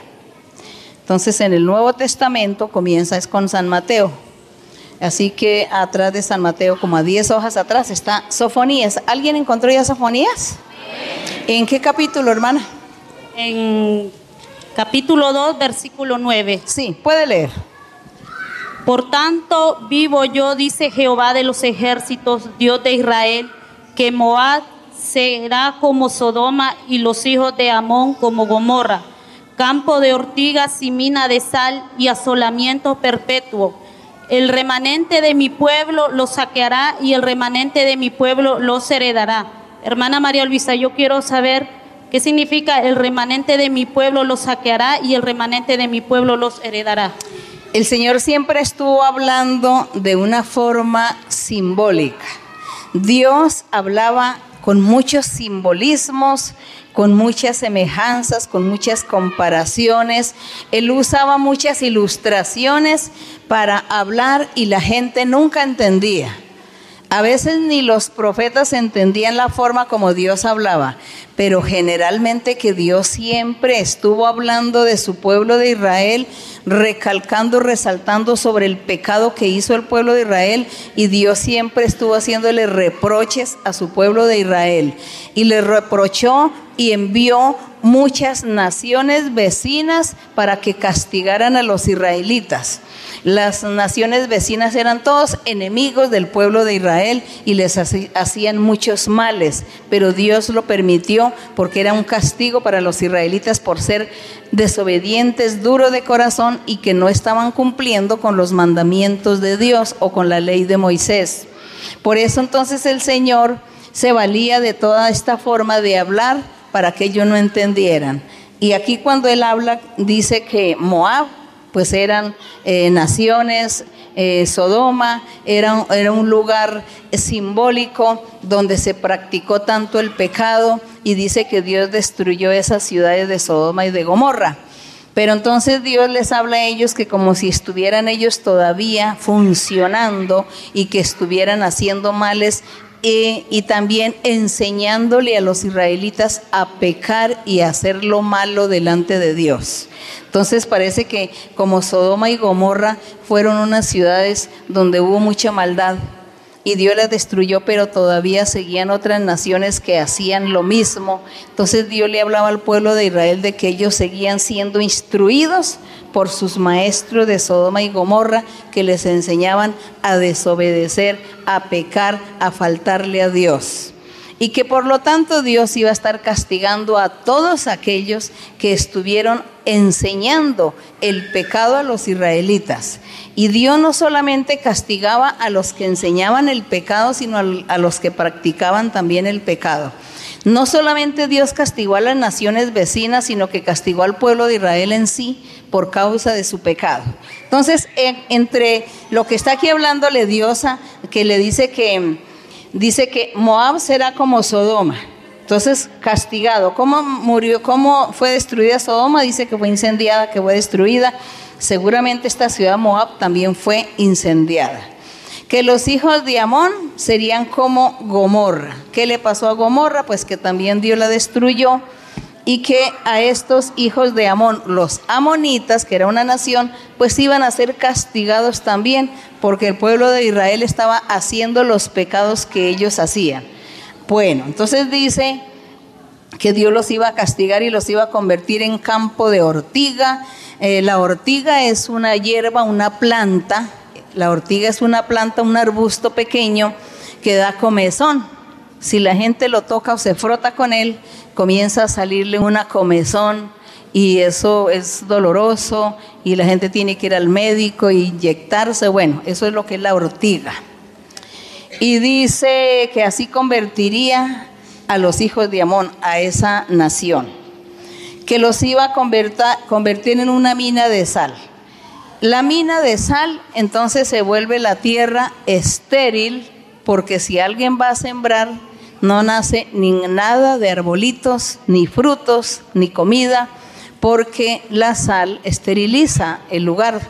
Entonces en el Nuevo Testamento comienza es con San Mateo, Así que atrás de San Mateo, como a 10 hojas atrás, está Sofonías. ¿Alguien encontró ya Sofonías? ¿En qué capítulo, hermana? En capítulo 2, versículo 9. Sí, puede leer. Por tanto, vivo yo, dice Jehová de los ejércitos, Dios de Israel, que Moab será como Sodoma y los hijos de Amón como Gomorra, campo de ortigas y mina de sal y asolamiento perpetuo el remanente de mi pueblo los saqueará y el remanente de mi pueblo los heredará. Hermana María Luisa, yo quiero saber ¿Qué significa el remanente de mi pueblo los saqueará y el remanente de mi pueblo los heredará? El Señor siempre estuvo hablando de una forma simbólica. Dios hablaba con muchos simbolismos, con muchas semejanzas, con muchas comparaciones. Él usaba muchas ilustraciones para hablar y la gente nunca entendía. A veces ni los profetas entendían la forma como Dios hablaba, pero generalmente que Dios siempre estuvo hablando de su pueblo de Israel, recalcando, resaltando sobre el pecado que hizo el pueblo de Israel, y Dios siempre estuvo haciéndole reproches a su pueblo de Israel. Y le reprochó y envió muchas naciones vecinas para que castigaran a los israelitas. Las naciones vecinas eran todos enemigos del pueblo de Israel y les hacían muchos males, pero Dios lo permitió porque era un castigo para los israelitas por ser desobedientes, duros de corazón y que no estaban cumpliendo con los mandamientos de Dios o con la ley de Moisés. Por eso entonces el Señor se valía de toda esta forma de hablar para que ellos no entendieran. Y aquí cuando él habla dice que Moab pues eran eh, naciones, eh, Sodoma era, era un lugar simbólico donde se practicó tanto el pecado y dice que Dios destruyó esas ciudades de Sodoma y de Gomorra. Pero entonces Dios les habla a ellos que como si estuvieran ellos todavía funcionando y que estuvieran haciendo males y también enseñándole a los israelitas a pecar y hacer lo malo delante de Dios. Entonces parece que como Sodoma y Gomorra fueron unas ciudades donde hubo mucha maldad y Dios las destruyó, pero todavía seguían otras naciones que hacían lo mismo. Entonces Dios le hablaba al pueblo de Israel de que ellos seguían siendo instruidos por sus maestros de Sodoma y Gomorra que les enseñaban a desobedecer, a pecar, a faltarle a Dios. Y que por lo tanto Dios iba a estar castigando a todos aquellos que estuvieron enseñando el pecado a los israelitas. Y Dios no solamente castigaba a los que enseñaban el pecado, sino a los que practicaban también el pecado. No solamente Dios castigó a las naciones vecinas, sino que castigó al pueblo de Israel en sí por causa de su pecado. Entonces, entre lo que está aquí hablándole Diosa, que le dice que dice que Moab será como Sodoma. Entonces, castigado. ¿Cómo murió? ¿Cómo fue destruida Sodoma? Dice que fue incendiada, que fue destruida. Seguramente esta ciudad Moab también fue incendiada que los hijos de Amón serían como Gomorra. ¿Qué le pasó a Gomorra? Pues que también Dios la destruyó y que a estos hijos de Amón, los amonitas, que era una nación, pues iban a ser castigados también porque el pueblo de Israel estaba haciendo los pecados que ellos hacían. Bueno, entonces dice que Dios los iba a castigar y los iba a convertir en campo de ortiga. Eh, la ortiga es una hierba, una planta la ortiga es una planta, un arbusto pequeño que da comezón. Si la gente lo toca o se frota con él, comienza a salirle una comezón y eso es doloroso y la gente tiene que ir al médico e inyectarse. Bueno, eso es lo que es la ortiga. Y dice que así convertiría a los hijos de Amón, a esa nación, que los iba a convertir en una mina de sal. La mina de sal entonces se vuelve la tierra estéril porque si alguien va a sembrar no nace ni nada de arbolitos, ni frutos, ni comida, porque la sal esteriliza el lugar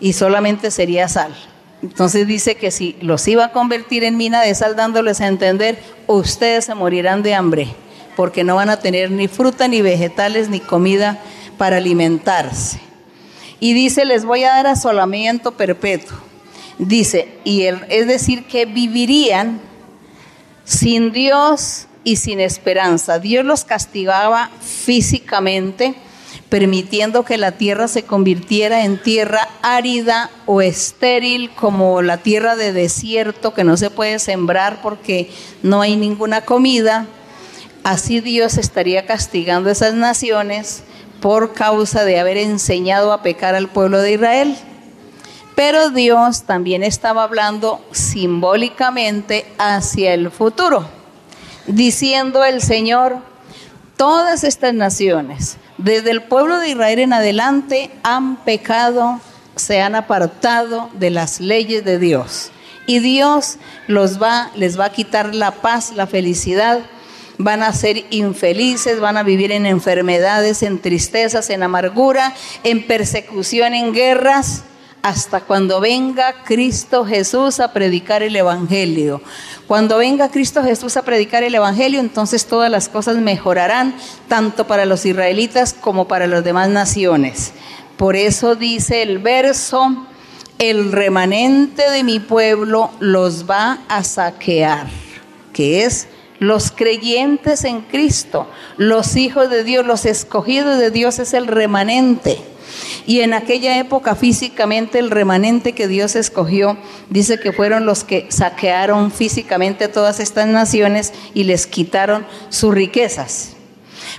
y solamente sería sal. Entonces dice que si los iba a convertir en mina de sal dándoles a entender, ustedes se morirán de hambre, porque no van a tener ni fruta, ni vegetales, ni comida para alimentarse y dice, les voy a dar asolamiento perpetuo. Dice, y es decir, que vivirían sin Dios y sin esperanza. Dios los castigaba físicamente, permitiendo que la tierra se convirtiera en tierra árida o estéril, como la tierra de desierto que no se puede sembrar porque no hay ninguna comida. Así Dios estaría castigando a esas naciones por causa de haber enseñado a pecar al pueblo de Israel. Pero Dios también estaba hablando simbólicamente hacia el futuro, diciendo el Señor, todas estas naciones, desde el pueblo de Israel en adelante, han pecado, se han apartado de las leyes de Dios. Y Dios los va, les va a quitar la paz, la felicidad, van a ser infelices, van a vivir en enfermedades, en tristezas, en amargura, en persecución, en guerras, hasta cuando venga Cristo Jesús a predicar el Evangelio. Cuando venga Cristo Jesús a predicar el Evangelio, entonces todas las cosas mejorarán, tanto para los israelitas como para las demás naciones. Por eso dice el verso, el remanente de mi pueblo los va a saquear, que es los creyentes en Cristo, los hijos de Dios, los escogidos de Dios es el remanente. Y en aquella época físicamente el remanente que Dios escogió dice que fueron los que saquearon físicamente todas estas naciones y les quitaron sus riquezas.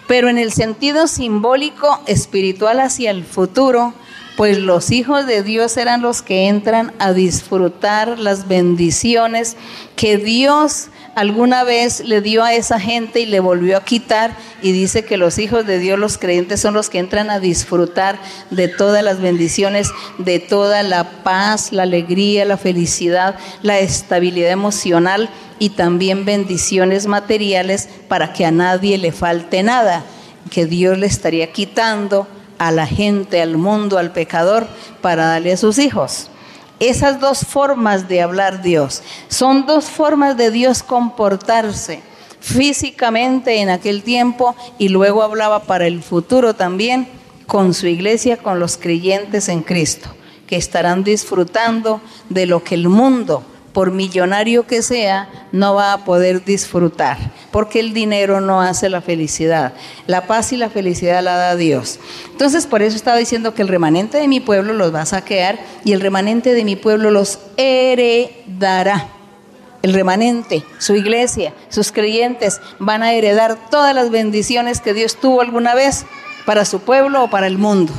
Pero en el sentido simbólico espiritual hacia el futuro, pues los hijos de Dios eran los que entran a disfrutar las bendiciones que Dios alguna vez le dio a esa gente y le volvió a quitar y dice que los hijos de Dios, los creyentes, son los que entran a disfrutar de todas las bendiciones, de toda la paz, la alegría, la felicidad, la estabilidad emocional y también bendiciones materiales para que a nadie le falte nada, que Dios le estaría quitando a la gente, al mundo, al pecador, para darle a sus hijos. Esas dos formas de hablar Dios. Son dos formas de Dios comportarse físicamente en aquel tiempo y luego hablaba para el futuro también con su iglesia, con los creyentes en Cristo, que estarán disfrutando de lo que el mundo por millonario que sea, no va a poder disfrutar, porque el dinero no hace la felicidad. La paz y la felicidad la da Dios. Entonces, por eso estaba diciendo que el remanente de mi pueblo los va a saquear y el remanente de mi pueblo los heredará. El remanente, su iglesia, sus creyentes van a heredar todas las bendiciones que Dios tuvo alguna vez para su pueblo o para el mundo.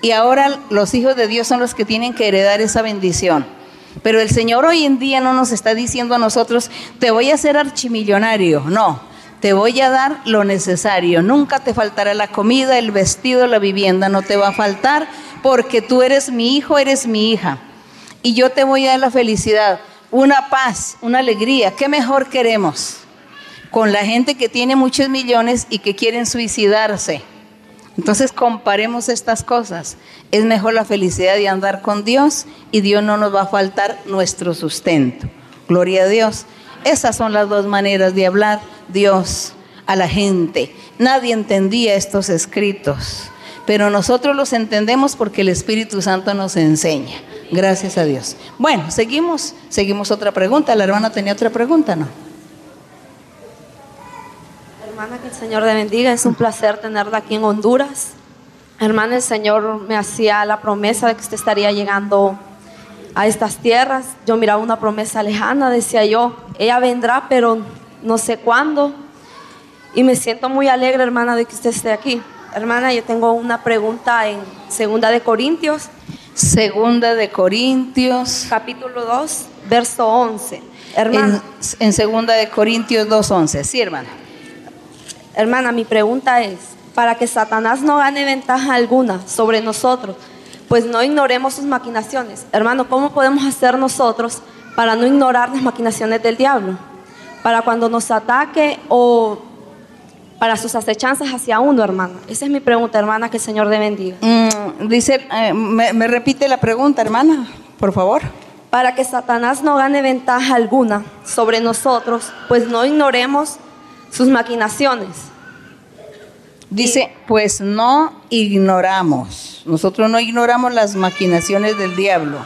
Y ahora los hijos de Dios son los que tienen que heredar esa bendición. Pero el Señor hoy en día no nos está diciendo a nosotros, te voy a hacer archimillonario. No, te voy a dar lo necesario. Nunca te faltará la comida, el vestido, la vivienda. No te va a faltar porque tú eres mi hijo, eres mi hija. Y yo te voy a dar la felicidad, una paz, una alegría. ¿Qué mejor queremos? Con la gente que tiene muchos millones y que quieren suicidarse entonces comparemos estas cosas. Es mejor la felicidad de andar con Dios y Dios no nos va a faltar nuestro sustento. Gloria a Dios. Esas son las dos maneras de hablar Dios a la gente. Nadie entendía estos escritos, pero nosotros los entendemos porque el Espíritu Santo nos enseña. Gracias a Dios. Bueno, seguimos, seguimos otra pregunta. La hermana tenía otra pregunta, ¿no? Hermana, que el Señor te bendiga. Es un placer tenerla aquí en Honduras. Hermana, el Señor me hacía la promesa de que usted estaría llegando a estas tierras. Yo miraba una promesa lejana, decía yo, ella vendrá, pero no sé cuándo. Y me siento muy alegre, hermana, de que usted esté aquí. Hermana, yo tengo una pregunta en Segunda de Corintios. Segunda de Corintios. Capítulo 2, verso 11. Hermana. En, en Segunda de Corintios 2.11. Sí, hermana. Hermana, mi pregunta es, para que Satanás no gane ventaja alguna sobre nosotros, pues no ignoremos sus maquinaciones. Hermano, ¿cómo podemos hacer nosotros para no ignorar las maquinaciones del diablo? Para cuando nos ataque o para sus acechanzas hacia uno, hermana. Esa es mi pregunta, hermana, que el Señor le bendiga. Mm, dice, eh, me, me repite la pregunta, hermana, por favor. Para que Satanás no gane ventaja alguna sobre nosotros, pues no ignoremos sus maquinaciones. Dice, pues no ignoramos. Nosotros no ignoramos las maquinaciones del diablo.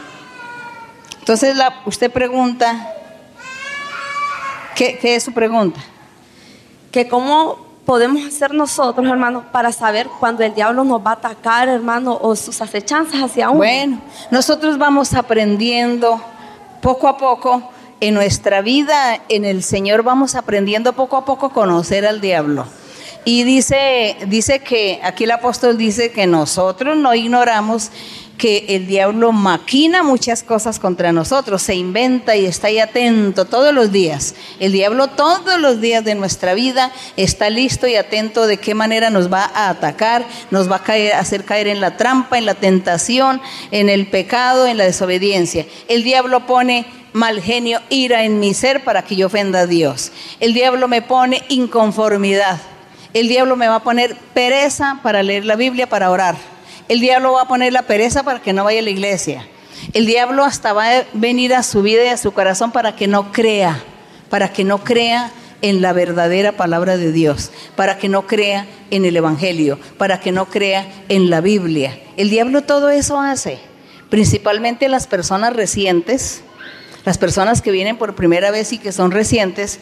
Entonces la, usted pregunta, ¿qué, ¿qué, es su pregunta? Que cómo podemos hacer nosotros, hermano, para saber cuando el diablo nos va a atacar, hermano, o sus acechanzas hacia uno. Bueno, nosotros vamos aprendiendo poco a poco en nuestra vida en el Señor, vamos aprendiendo poco a poco a conocer al diablo. Y dice, dice que aquí el apóstol dice que nosotros no ignoramos que el diablo maquina muchas cosas contra nosotros, se inventa y está ahí atento todos los días. El diablo todos los días de nuestra vida está listo y atento de qué manera nos va a atacar, nos va a hacer caer en la trampa, en la tentación, en el pecado, en la desobediencia. El diablo pone mal genio, ira en mi ser para que yo ofenda a Dios. El diablo me pone inconformidad. El diablo me va a poner pereza para leer la Biblia, para orar. El diablo va a poner la pereza para que no vaya a la iglesia. El diablo hasta va a venir a su vida y a su corazón para que no crea, para que no crea en la verdadera palabra de Dios, para que no crea en el Evangelio, para que no crea en la Biblia. El diablo todo eso hace, principalmente las personas recientes, las personas que vienen por primera vez y que son recientes,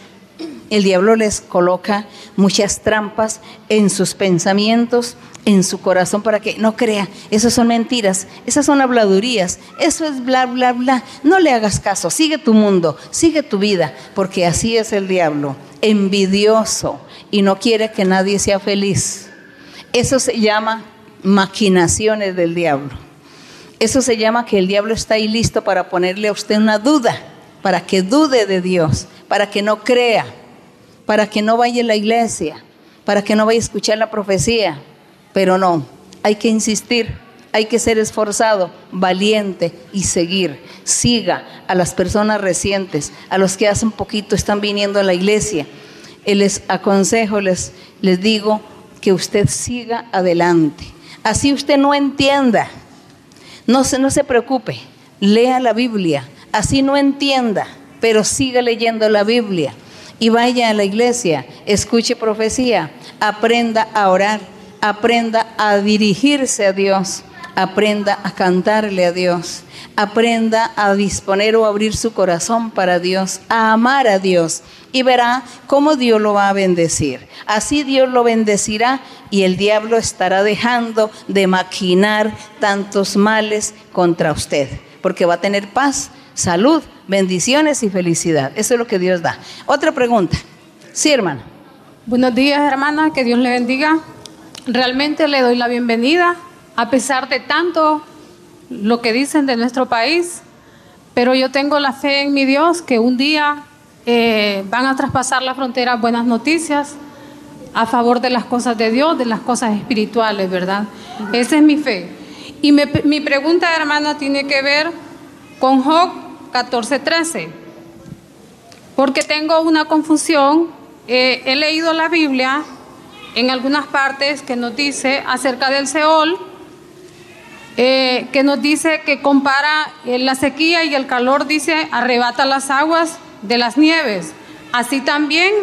el diablo les coloca muchas trampas en sus pensamientos, en su corazón para que no crea. Esas son mentiras, esas son habladurías, eso es bla, bla, bla. No le hagas caso, sigue tu mundo, sigue tu vida, porque así es el diablo, envidioso y no quiere que nadie sea feliz. Eso se llama maquinaciones del diablo. Eso se llama que el diablo está ahí listo para ponerle a usted una duda, para que dude de Dios, para que no crea para que no vaya a la iglesia, para que no vaya a escuchar la profecía. Pero no, hay que insistir, hay que ser esforzado, valiente y seguir. Siga a las personas recientes, a los que hace un poquito están viniendo a la iglesia. Les aconsejo, les, les digo que usted siga adelante. Así usted no entienda, no se, no se preocupe, lea la Biblia. Así no entienda, pero siga leyendo la Biblia y vaya a la iglesia, escuche profecía, aprenda a orar, aprenda a dirigirse a Dios, aprenda a cantarle a Dios, aprenda a disponer o abrir su corazón para Dios, a amar a Dios y verá cómo Dios lo va a bendecir. Así Dios lo bendecirá y el diablo estará dejando de maquinar tantos males contra usted, porque va a tener paz, salud, bendiciones y felicidad. Eso es lo que Dios da. Otra pregunta. Sí, hermana. Buenos días, hermana. Que Dios le bendiga. Realmente le doy la bienvenida, a pesar de tanto lo que dicen de nuestro país, pero yo tengo la fe en mi Dios que un día eh, van a traspasar la frontera buenas noticias a favor de las cosas de Dios, de las cosas espirituales, ¿verdad? Esa es mi fe. Y mi pregunta, hermana, tiene que ver con Job 14:13. Porque tengo una confusión. Eh, he leído la Biblia en algunas partes que nos dice acerca del Seol, eh, que nos dice que compara eh, la sequía y el calor, dice, arrebata las aguas de las nieves. Así también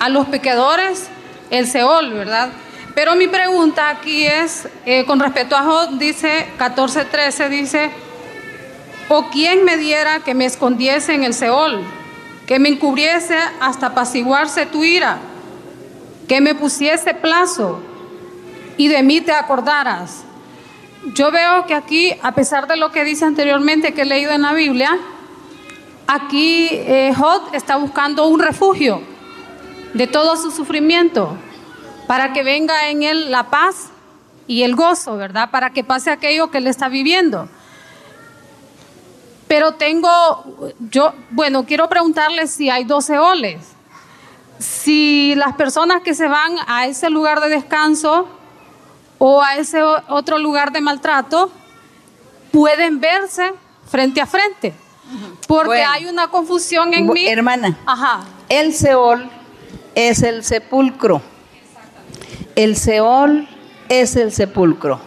a los pecadores el Seol, ¿verdad? Pero mi pregunta aquí es, con respecto a Job, dice 14:13, dice, ¿O quién me diera que me escondiese en el Seol, que me encubriese hasta apaciguarse tu ira, que me pusiese plazo y de mí te acordaras? Yo veo que aquí, a pesar de lo que dice anteriormente que he leído en la Biblia, aquí eh, está buscando un refugio de todo su sufrimiento para que venga en él la paz y el gozo, ¿verdad? Para que pase aquello que él está viviendo. Pero tengo, yo, bueno, quiero preguntarle si hay 12 oles. Si las personas que se van a ese lugar de descanso o a ese otro lugar de maltrato pueden verse frente a frente. Porque hay una confusión en mí. Hermana, Ajá. el Seol es el sepulcro. El Seol es el sepulcro.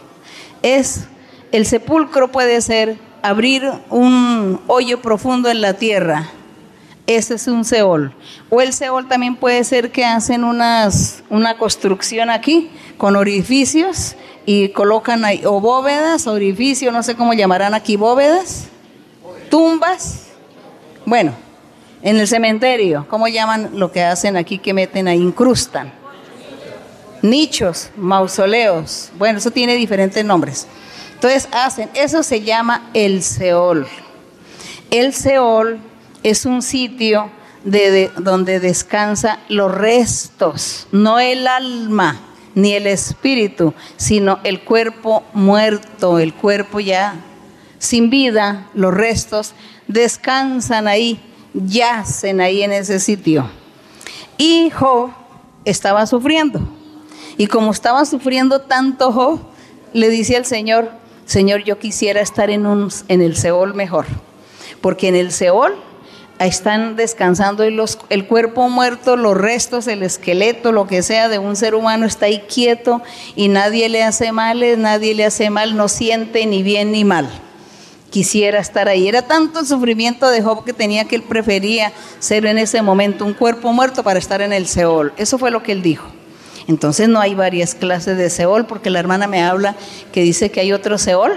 Es el sepulcro puede ser abrir un hoyo profundo en la tierra. Ese es un Seol. O el Seol también puede ser que hacen unas, una construcción aquí con orificios y colocan ahí o bóvedas, orificios, no sé cómo llamarán aquí, bóvedas, tumbas. Bueno, en el cementerio, ¿cómo llaman lo que hacen aquí que meten ahí? Incrustan. Nichos, mausoleos. Bueno, eso tiene diferentes nombres. Entonces hacen, eso se llama el Seol. El Seol es un sitio de, donde descansa los restos, no el alma, ni el espíritu, sino el cuerpo muerto, el cuerpo ya sin vida, los restos descansan ahí, yacen ahí en ese sitio. Y Job estaba sufriendo. Y como estaba sufriendo tanto Job, le dice al Señor, Señor, yo quisiera estar en, un, en el Seol mejor, porque en el Seol están descansando el cuerpo muerto, los restos, el esqueleto, lo que sea de un ser humano está ahí quieto y nadie le hace mal, nadie le hace mal, no siente ni bien ni mal. Quisiera estar ahí. Era tanto el sufrimiento de Job que tenía que él prefería ser en ese momento un cuerpo muerto para estar en el Seol. Eso fue lo que él dijo. Entonces no hay varias clases de Seol porque la hermana me habla que dice que hay otro Seol.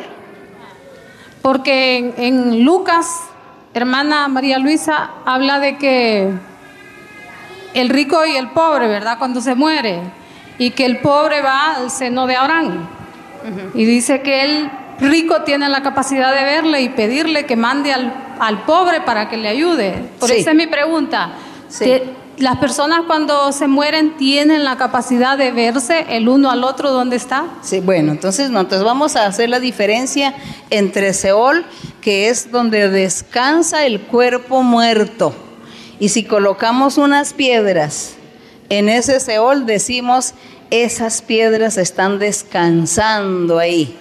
Porque en, en Lucas hermana María Luisa habla de que el rico y el pobre, ¿verdad? Cuando se muere, y que el pobre va al seno de Abraham. Y dice que el rico tiene la capacidad de verle y pedirle que mande al, al pobre para que le ayude. Por Sí. eso es mi pregunta. Sí. Las personas cuando se mueren tienen la capacidad de verse el uno al otro dónde está. Sí, bueno, entonces no, entonces vamos a hacer la diferencia entre Seol, que es donde descansa el cuerpo muerto. Y si colocamos unas piedras en ese Seol, decimos, esas piedras están descansando ahí.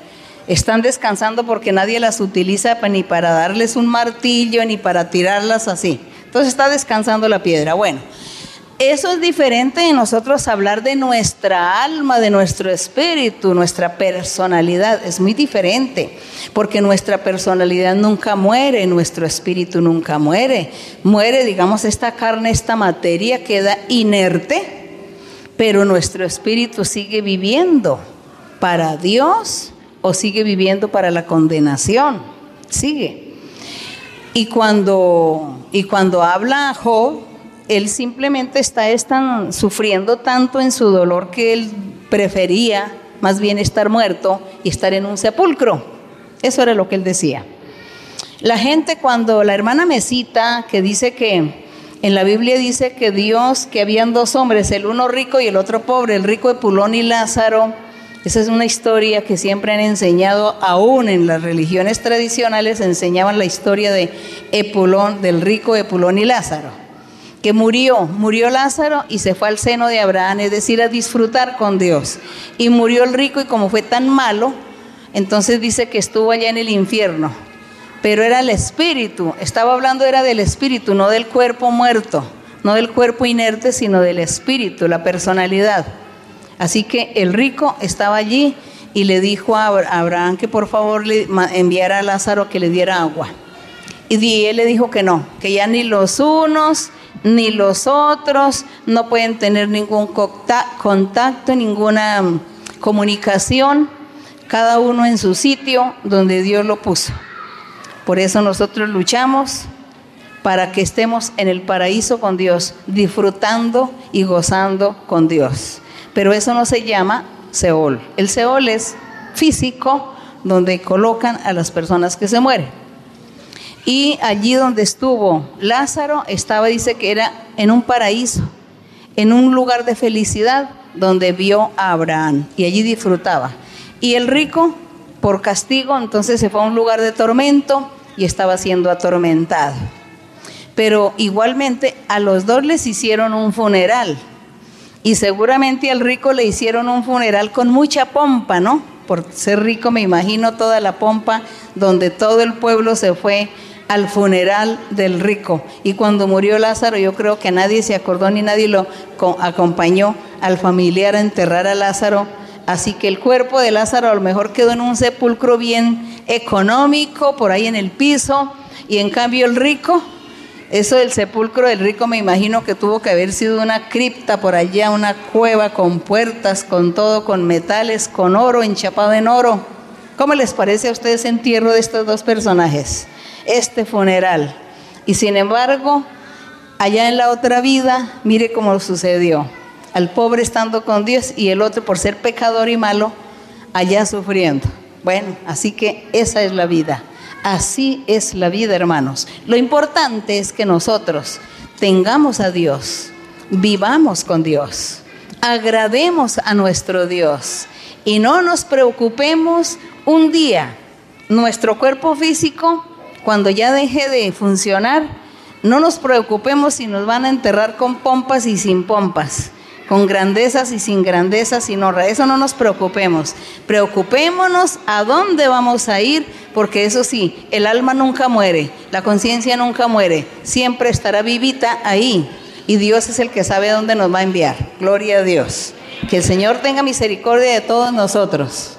Están descansando porque nadie las utiliza ni para darles un martillo, ni para tirarlas así. Entonces está descansando la piedra. Bueno, eso es diferente de nosotros hablar de nuestra alma, de nuestro espíritu, nuestra personalidad. Es muy diferente, porque nuestra personalidad nunca muere, nuestro espíritu nunca muere. Muere, digamos, esta carne, esta materia queda inerte, pero nuestro espíritu sigue viviendo para Dios sigue viviendo para la condenación. Sigue. Y cuando, y cuando habla Job, él simplemente está es tan- sufriendo tanto en su dolor que él prefería más bien estar muerto y estar en un sepulcro. Eso era lo que él decía. La gente cuando la hermana me cita que dice que en la Biblia dice que Dios, que habían dos hombres, el uno rico y el otro pobre, el rico Epulón y Lázaro, esa es una historia que siempre han enseñado, aún en las religiones tradicionales enseñaban la historia de Epulón, del rico Epulón y Lázaro que murió, murió Lázaro y se fue al seno de Abraham, es decir, a disfrutar con Dios. Y murió el rico y como fue tan malo, entonces dice que estuvo allá en el infierno. Pero era el espíritu, estaba hablando era del espíritu, no del cuerpo muerto, no del cuerpo inerte, sino del espíritu, la personalidad. Así que el rico estaba allí y le dijo a Abra- a Abraham que por favor le enviara a Lázaro que le diera agua. Y él le dijo que no, que ya ni los unos ni los otros no pueden tener ningún contacto, ninguna mm, comunicación, cada uno en su sitio donde Dios lo puso. Por eso nosotros luchamos para que estemos en el paraíso con Dios, disfrutando y gozando con Dios. Pero eso no se llama Seol. El Seol es físico, donde colocan a las personas que se mueren. Y allí donde estuvo Lázaro, estaba, dice que era en un paraíso, en un lugar de felicidad, donde vio a Abraham y allí disfrutaba. Y el rico, por castigo, entonces se fue a un lugar de tormento y estaba siendo atormentado. Pero igualmente a los dos les hicieron un funeral. Y seguramente al rico le hicieron un funeral con mucha pompa, ¿no? Por ser rico me imagino toda la pompa donde todo el pueblo se fue al funeral del rico. Y cuando murió Lázaro yo creo que nadie se acordó ni nadie lo co- acompañó al familiar a enterrar a Lázaro. Así que el cuerpo de Lázaro a lo mejor quedó en un sepulcro bien económico, por ahí en el piso. Y en cambio el rico eso del sepulcro del rico me imagino que tuvo que haber sido una cripta por allá, una cueva con puertas, con todo, con metales, con oro, enchapado en oro. ¿Cómo les parece a ustedes el entierro de estos dos personajes? Este funeral. Y sin embargo, allá en la otra vida, mire cómo sucedió. Al pobre estando con Dios y el otro por ser pecador y malo, allá sufriendo. Bueno, así que esa es la vida. Así es la vida, hermanos. Lo importante es que nosotros tengamos a Dios, vivamos con Dios, agrademos a nuestro Dios y no nos preocupemos un día. Nuestro cuerpo físico, cuando ya deje de funcionar, no nos preocupemos si nos van a enterrar con pompas y sin pompas, con grandezas y sin grandezas, sin honra. Eso no nos preocupemos. Preocupémonos a dónde vamos a ir, porque eso sí, el alma nunca muere, la conciencia nunca muere, siempre estará vivita ahí. Y Dios es el que sabe dónde nos va a enviar. Gloria a Dios. Que el Señor tenga misericordia de todos nosotros.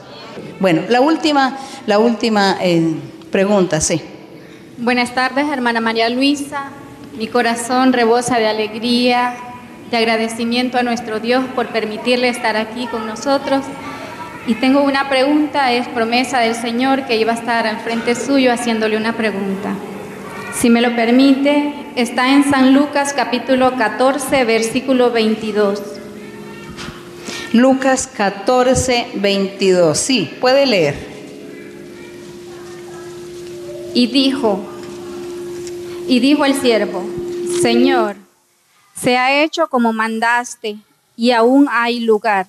Bueno, la última, la última eh, pregunta, sí. Buenas tardes, hermana María Luisa. Mi corazón rebosa de alegría, de agradecimiento a nuestro Dios por permitirle estar aquí con nosotros. Y tengo una pregunta, es promesa del Señor que iba a estar al frente suyo haciéndole una pregunta. Si me lo permite, está en San Lucas capítulo 14, versículo 22. Lucas 14, 22. Sí, puede leer. Y dijo, y dijo el siervo, Señor, se ha hecho como mandaste, y aún hay lugar.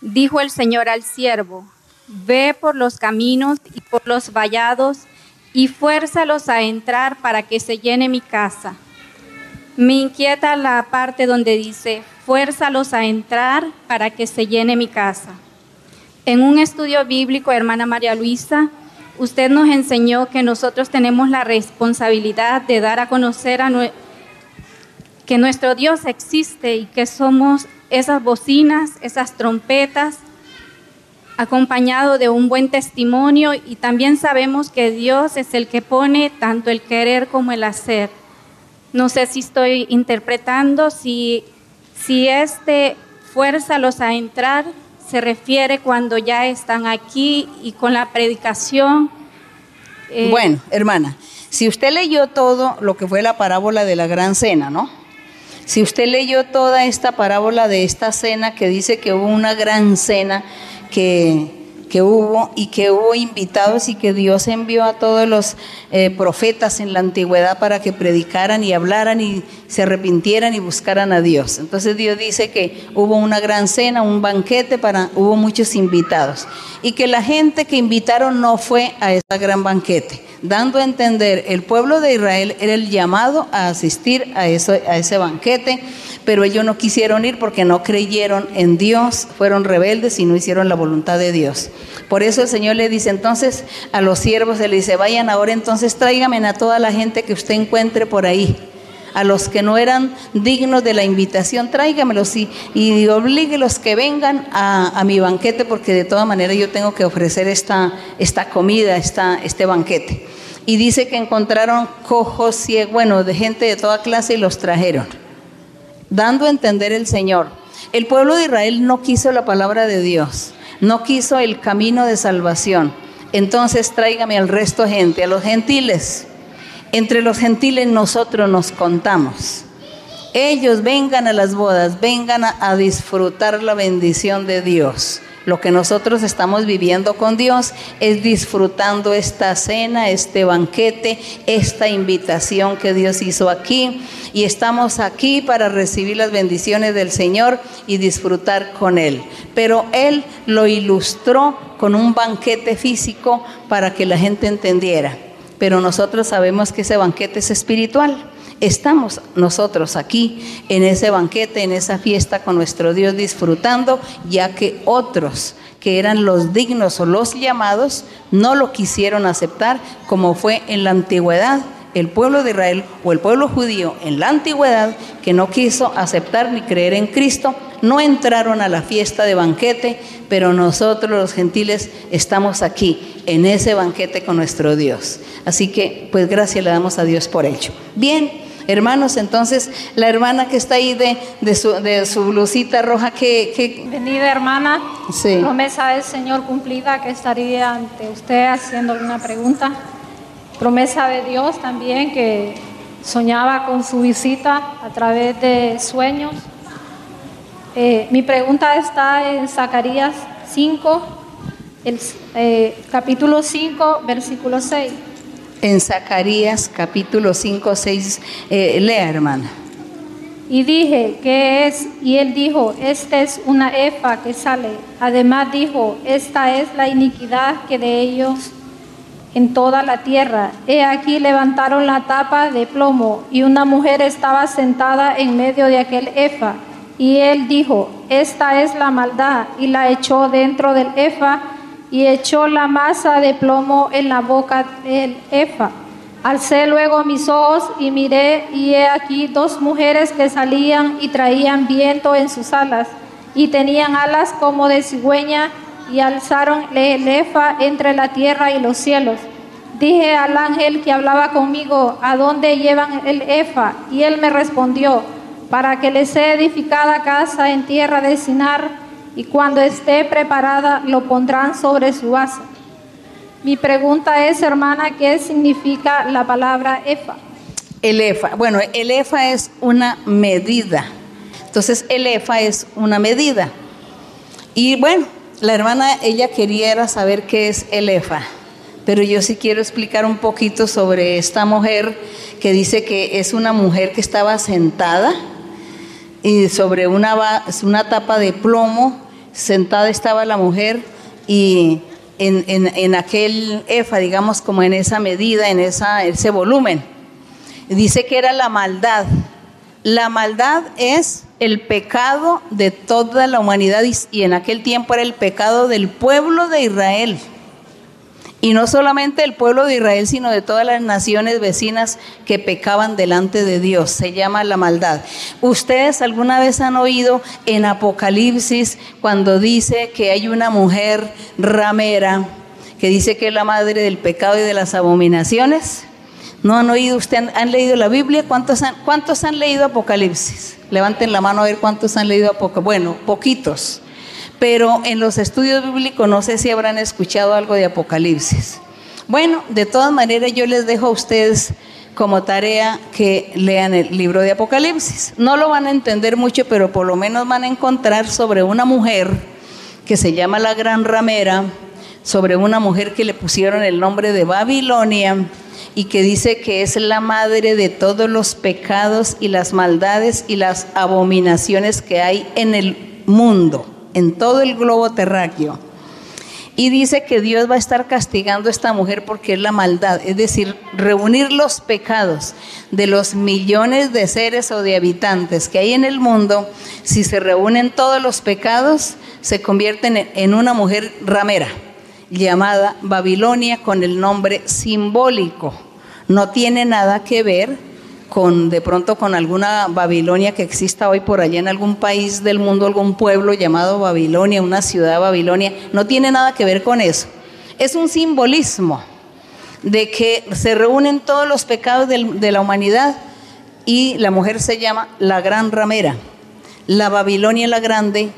Dijo el Señor al siervo, ve por los caminos y por los vallados, y fuérzalos a entrar para que se llene mi casa. Me inquieta la parte donde dice, fuérzalos a entrar para que se llene mi casa. En un estudio bíblico, hermana María Luisa, usted nos enseñó que nosotros tenemos la responsabilidad de dar a conocer a que nuestro Dios existe y que somos esas bocinas, esas trompetas, acompañado de un buen testimonio y también sabemos que Dios es el que pone tanto el querer como el hacer. No sé si estoy interpretando, si, si este fuerza los a entrar se refiere cuando ya están aquí y con la predicación. Eh, bueno, hermana, si usted leyó todo lo que fue la parábola de la gran cena, ¿no? Si usted leyó toda esta parábola de esta cena que dice que hubo una gran cena que que hubo y que hubo invitados y que Dios envió a todos los eh, profetas en la antigüedad para que predicaran y hablaran y se arrepintieran y buscaran a Dios. Entonces Dios dice que hubo una gran cena, un banquete para hubo muchos invitados y que la gente que invitaron no fue a ese gran banquete, dando a entender el pueblo de Israel era el llamado a asistir a, ese banquete pero ellos no quisieron ir porque no creyeron en Dios, fueron rebeldes y no hicieron la voluntad de Dios. Por eso el Señor le dice entonces a los siervos, le dice, vayan ahora entonces tráigame a toda la gente que usted encuentre por ahí. A los que no eran dignos de la invitación, tráigamelos y, y oblíguelos que vengan a, mi banquete, porque de todas maneras yo tengo que ofrecer esta, esta comida, esta, este banquete. Y dice que encontraron cojos, ciegos, bueno, de gente de toda clase y los trajeron dando a entender el Señor. El pueblo de Israel no quiso la palabra de Dios, no quiso el camino de salvación. Entonces tráigame al resto gente, a los gentiles. Entre los gentiles nosotros nos contamos. Ellos vengan a las bodas, vengan a, a disfrutar la bendición de Dios. Lo que nosotros estamos viviendo con Dios es disfrutando esta cena, este banquete, esta invitación que Dios hizo aquí. Y estamos aquí para recibir las bendiciones del Señor y disfrutar con Él. Pero Él lo ilustró con un banquete físico para que la gente entendiera. Pero nosotros sabemos que ese banquete es espiritual. Estamos nosotros aquí en ese banquete, en esa fiesta con nuestro Dios disfrutando, ya que otros que eran los dignos o los llamados no lo quisieron aceptar como fue en la antigüedad el pueblo de Israel o el pueblo judío en la antigüedad que no quiso aceptar ni creer en Cristo, no entraron a la fiesta de banquete, pero nosotros los gentiles estamos aquí en ese banquete con nuestro Dios. Así que pues gracias le damos a Dios por ello. Bien, Hermanos, entonces la hermana que está ahí de, de, su, de su, blusita roja, que... que... Venida hermana, sí. promesa del Señor cumplida que estaría ante usted haciéndole una pregunta. Promesa de Dios también que soñaba con su visita a través de sueños. Eh, mi pregunta está en Zacarías 5, el, eh, capítulo 5, versículo 6 en Zacarías capítulo 5, 6. Eh, lea, hermana. Y dije, ¿qué es? Y él dijo, esta es una efa que sale. Además dijo, esta es la iniquidad que de ellos en toda la tierra. He aquí levantaron la tapa de plomo y una mujer estaba sentada en medio de aquel efa. Y él dijo, esta es la maldad, y la echó dentro del efa y echó la masa de plomo en la boca del efa. Alcé luego mis ojos y miré, y he aquí dos mujeres que salían y traían viento en sus alas, y tenían alas como de cigüeña, y alzaron el efa entre la tierra y los cielos. Dije al ángel que hablaba conmigo, ¿a dónde llevan el efa? Y él me respondió, para que les sea edificada casa en tierra de Sinar, y cuando esté preparada lo pondrán sobre su base. Mi pregunta es, hermana, ¿qué significa la palabra EFA? El EFA, bueno, el EFA es una medida. Entonces, el EFA es una medida. Y bueno, la hermana, ella quería saber qué es el EFA. Pero yo sí quiero explicar un poquito sobre esta mujer que dice que es una mujer que estaba sentada y sobre una, una tapa de plomo, sentada estaba la mujer y en, aquel EFA, digamos, como en esa medida, en esa, ese volumen. Dice que era la maldad. La maldad es el pecado de toda la humanidad y en aquel tiempo era el pecado del pueblo de Israel. Y no solamente el pueblo de Israel, sino de todas las naciones vecinas que pecaban delante de Dios. Se llama la maldad. Ustedes alguna vez han oído en Apocalipsis cuando dice que hay una mujer ramera que dice que es la madre del pecado y de las abominaciones. ¿No han oído usted? ¿Han, leído la Biblia? ¿Cuántos han, ¿Cuántos han leído Apocalipsis? Levanten la mano a ver cuántos han leído Apocalipsis. Bueno, poquitos pero en los estudios bíblicos no sé si habrán escuchado algo de Apocalipsis. Bueno, de todas maneras yo les dejo a ustedes como tarea que lean el libro de Apocalipsis. No lo van a entender mucho, pero por lo menos van a encontrar sobre una mujer que se llama la Gran Ramera, sobre una mujer que le pusieron el nombre de Babilonia y que dice que es la madre de todos los pecados y las maldades y las abominaciones que hay en el mundo en todo el globo terráqueo. Y dice que Dios va a estar castigando a esta mujer porque es la maldad, es decir, reunir los pecados de los millones de seres o de habitantes que hay en el mundo, si se reúnen todos los pecados, se convierten en una mujer ramera llamada Babilonia con el nombre simbólico. No tiene nada que ver con de pronto con alguna Babilonia que exista hoy por allá en algún país del mundo, algún pueblo llamado Babilonia, una ciudad Babilonia, no tiene nada que ver con eso. Es un simbolismo de que se reúnen todos los pecados de la humanidad y la mujer se llama la gran ramera, la Babilonia la grande,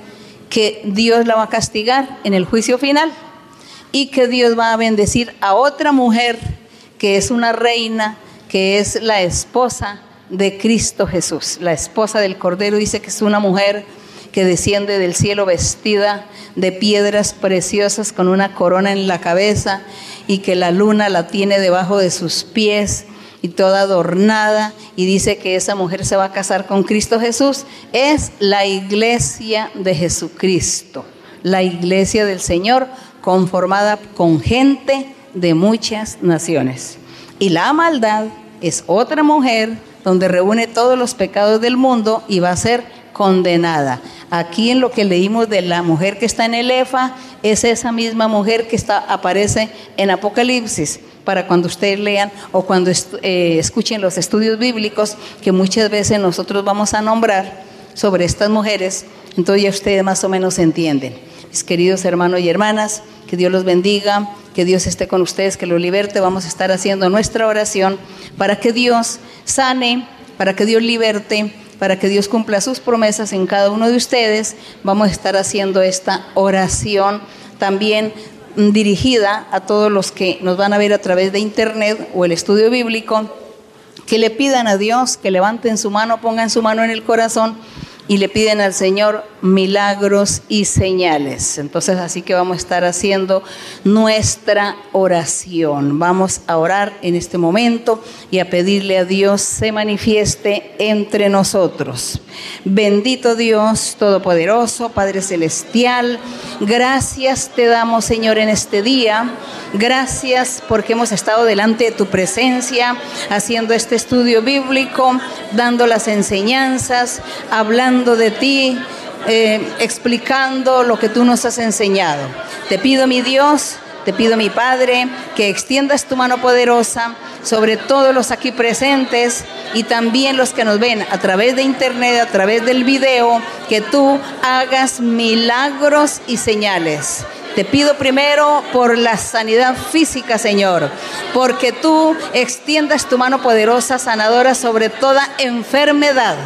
que Dios la va a castigar en el juicio final y que Dios va a bendecir a otra mujer que es una reina que es la esposa de Cristo Jesús. La esposa del Cordero dice que es una mujer que desciende del cielo vestida de piedras preciosas con una corona en la cabeza y que la luna la tiene debajo de sus pies y toda adornada y dice que esa mujer se va a casar con Cristo Jesús, es la iglesia de Jesucristo, la iglesia del Señor conformada con gente de muchas naciones. Y la maldad es otra mujer donde reúne todos los pecados del mundo y va a ser condenada. Aquí en lo que leímos de la mujer que está en el EFA, es esa misma mujer que está, aparece en Apocalipsis, para cuando ustedes lean o cuando eh, escuchen los estudios bíblicos, que muchas veces nosotros vamos a nombrar sobre estas mujeres, entonces ya ustedes más o menos entienden. Queridos hermanos y hermanas, que Dios los bendiga, que Dios esté con ustedes, que lo liberte. Vamos a estar haciendo nuestra oración para que Dios sane, para que Dios liberte, para que Dios cumpla sus promesas en cada uno de ustedes. Vamos a estar haciendo esta oración también dirigida a todos los que nos van a ver a través de internet o el estudio bíblico, que le pidan a Dios, que levanten su mano, pongan su mano en el corazón y le piden al Señor milagros y señales. Entonces así que vamos a estar haciendo nuestra oración. Vamos a orar en este momento y a pedirle a Dios se manifieste entre nosotros. Bendito Dios Todopoderoso, Padre Celestial, gracias te damos Señor en este día. Gracias porque hemos estado delante de tu presencia, haciendo este estudio bíblico, dando las enseñanzas, hablando de ti, eh, explicando lo que tú nos has enseñado. Te pido, mi Dios, te pido, mi Padre, que extiendas tu mano poderosa sobre todos los aquí presentes y también los que nos ven a través de internet, a través del video, que tú hagas milagros y señales. Te pido primero por la sanidad física, Señor, porque tú extiendas tu mano poderosa sanadora sobre toda enfermedad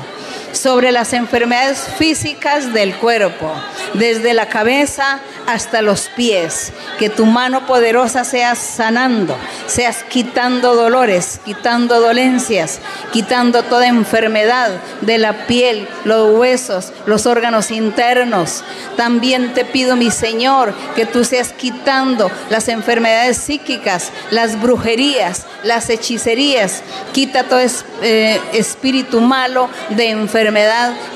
sobre las enfermedades físicas del cuerpo, desde la cabeza hasta los pies. Que tu mano poderosa sea sanando, seas quitando dolores, quitando dolencias, quitando toda enfermedad de la piel, los huesos, los órganos internos. También te pido, mi Señor, que tú seas quitando las enfermedades psíquicas, las brujerías, las hechicerías. Quita todo eh, espíritu malo de enfermedad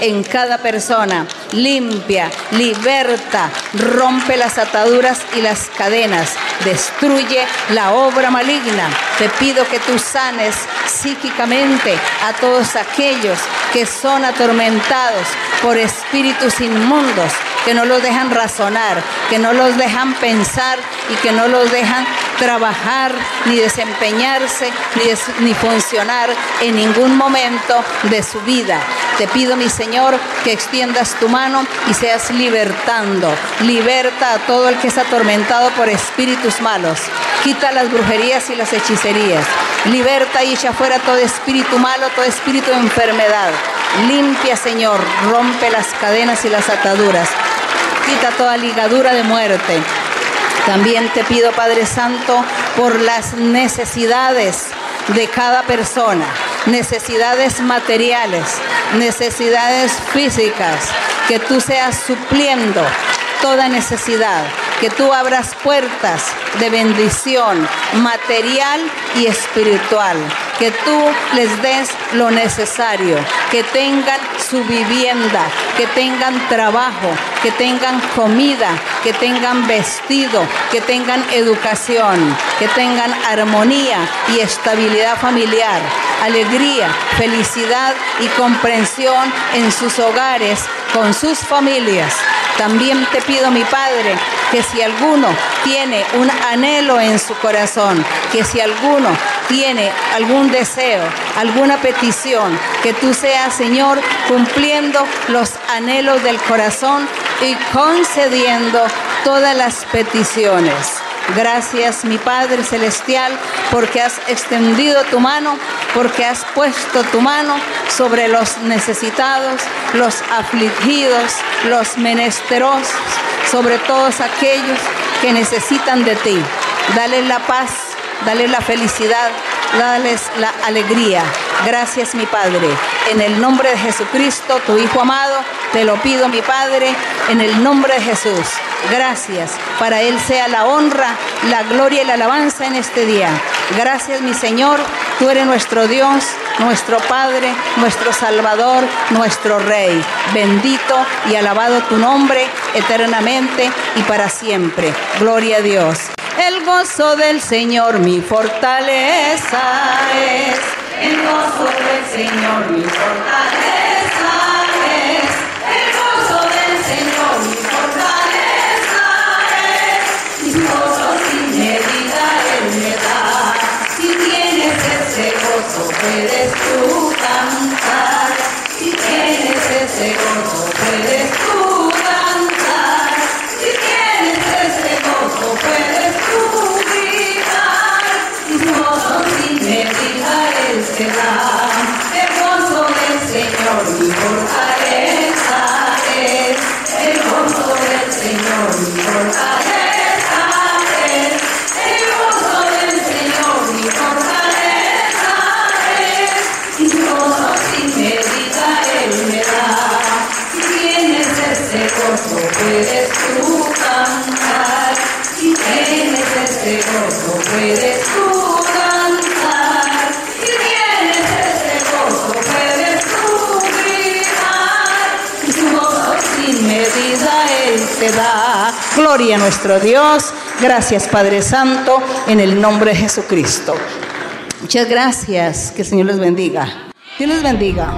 en cada persona. Limpia, liberta, rompe las ataduras y las cadenas. Destruye la obra maligna. Te pido que tú sanes psíquicamente a todos aquellos que son atormentados por espíritus inmundos que no los dejan razonar, que no los dejan pensar y que no los dejan trabajar ni desempeñarse ni, funcionar en ningún momento de su vida. Te pido, mi Señor, que extiendas tu mano y seas libertando. Liberta a todo el que es atormentado por espíritus malos. Quita las brujerías y las hechicerías. Liberta y echa fuera todo espíritu malo, todo espíritu de enfermedad. Limpia, Señor, rompe las cadenas y las ataduras. Quita toda ligadura de muerte. También te pido, Padre Santo, por las necesidades de cada persona, necesidades materiales, necesidades físicas, que tú seas supliendo toda necesidad, que tú abras puertas de bendición material y espiritual, que tú les des lo necesario, que tengan su vivienda, que tengan trabajo, que tengan comida, que tengan vestido, que tengan educación, que tengan armonía y estabilidad familiar, alegría, felicidad y comprensión en sus hogares, con sus familias. También te pido, mi Padre, que si alguno tiene un anhelo en su corazón, que si alguno tiene algún deseo, alguna petición, que tú seas, Señor, cumpliendo los anhelos del corazón y concediendo todas las peticiones. Gracias, mi Padre Celestial, porque has extendido tu mano, porque has puesto tu mano sobre los necesitados, los afligidos, los menesterosos, sobre todos aquellos que necesitan de ti. Dale la paz, dale la felicidad, dales la alegría. Gracias, mi Padre. En el nombre de Jesucristo, tu Hijo amado, te lo pido, mi Padre, en el nombre de Jesús. Gracias. Para Él sea la honra, la gloria y la alabanza en este día. Gracias, mi Señor. Tú eres nuestro Dios, nuestro Padre, nuestro Salvador, nuestro Rey. Bendito y alabado tu nombre eternamente y para siempre. Gloria a Dios. El gozo del Señor mi fortaleza es. El gozo del Señor mi fortaleza es. El gozo del Señor mi fortaleza es. Mis gozos sin medida Él me da. Si tienes ese gozo puedes tú cantar. Si tienes ese gozo El gozo del Señor, mi fortaleza es. Y tu gozo sin medida, él me da. Si tienes este gozo, puedes tú cantar. si tienes este gozo, puedes tú cantar. Y tienes este gozo, puedes tú brindar. Y tu gozo sin medida, él te da. Gloria a nuestro Dios. Gracias Padre Santo, en el nombre de Jesucristo. Muchas gracias. Que el Señor les bendiga. Dios les bendiga.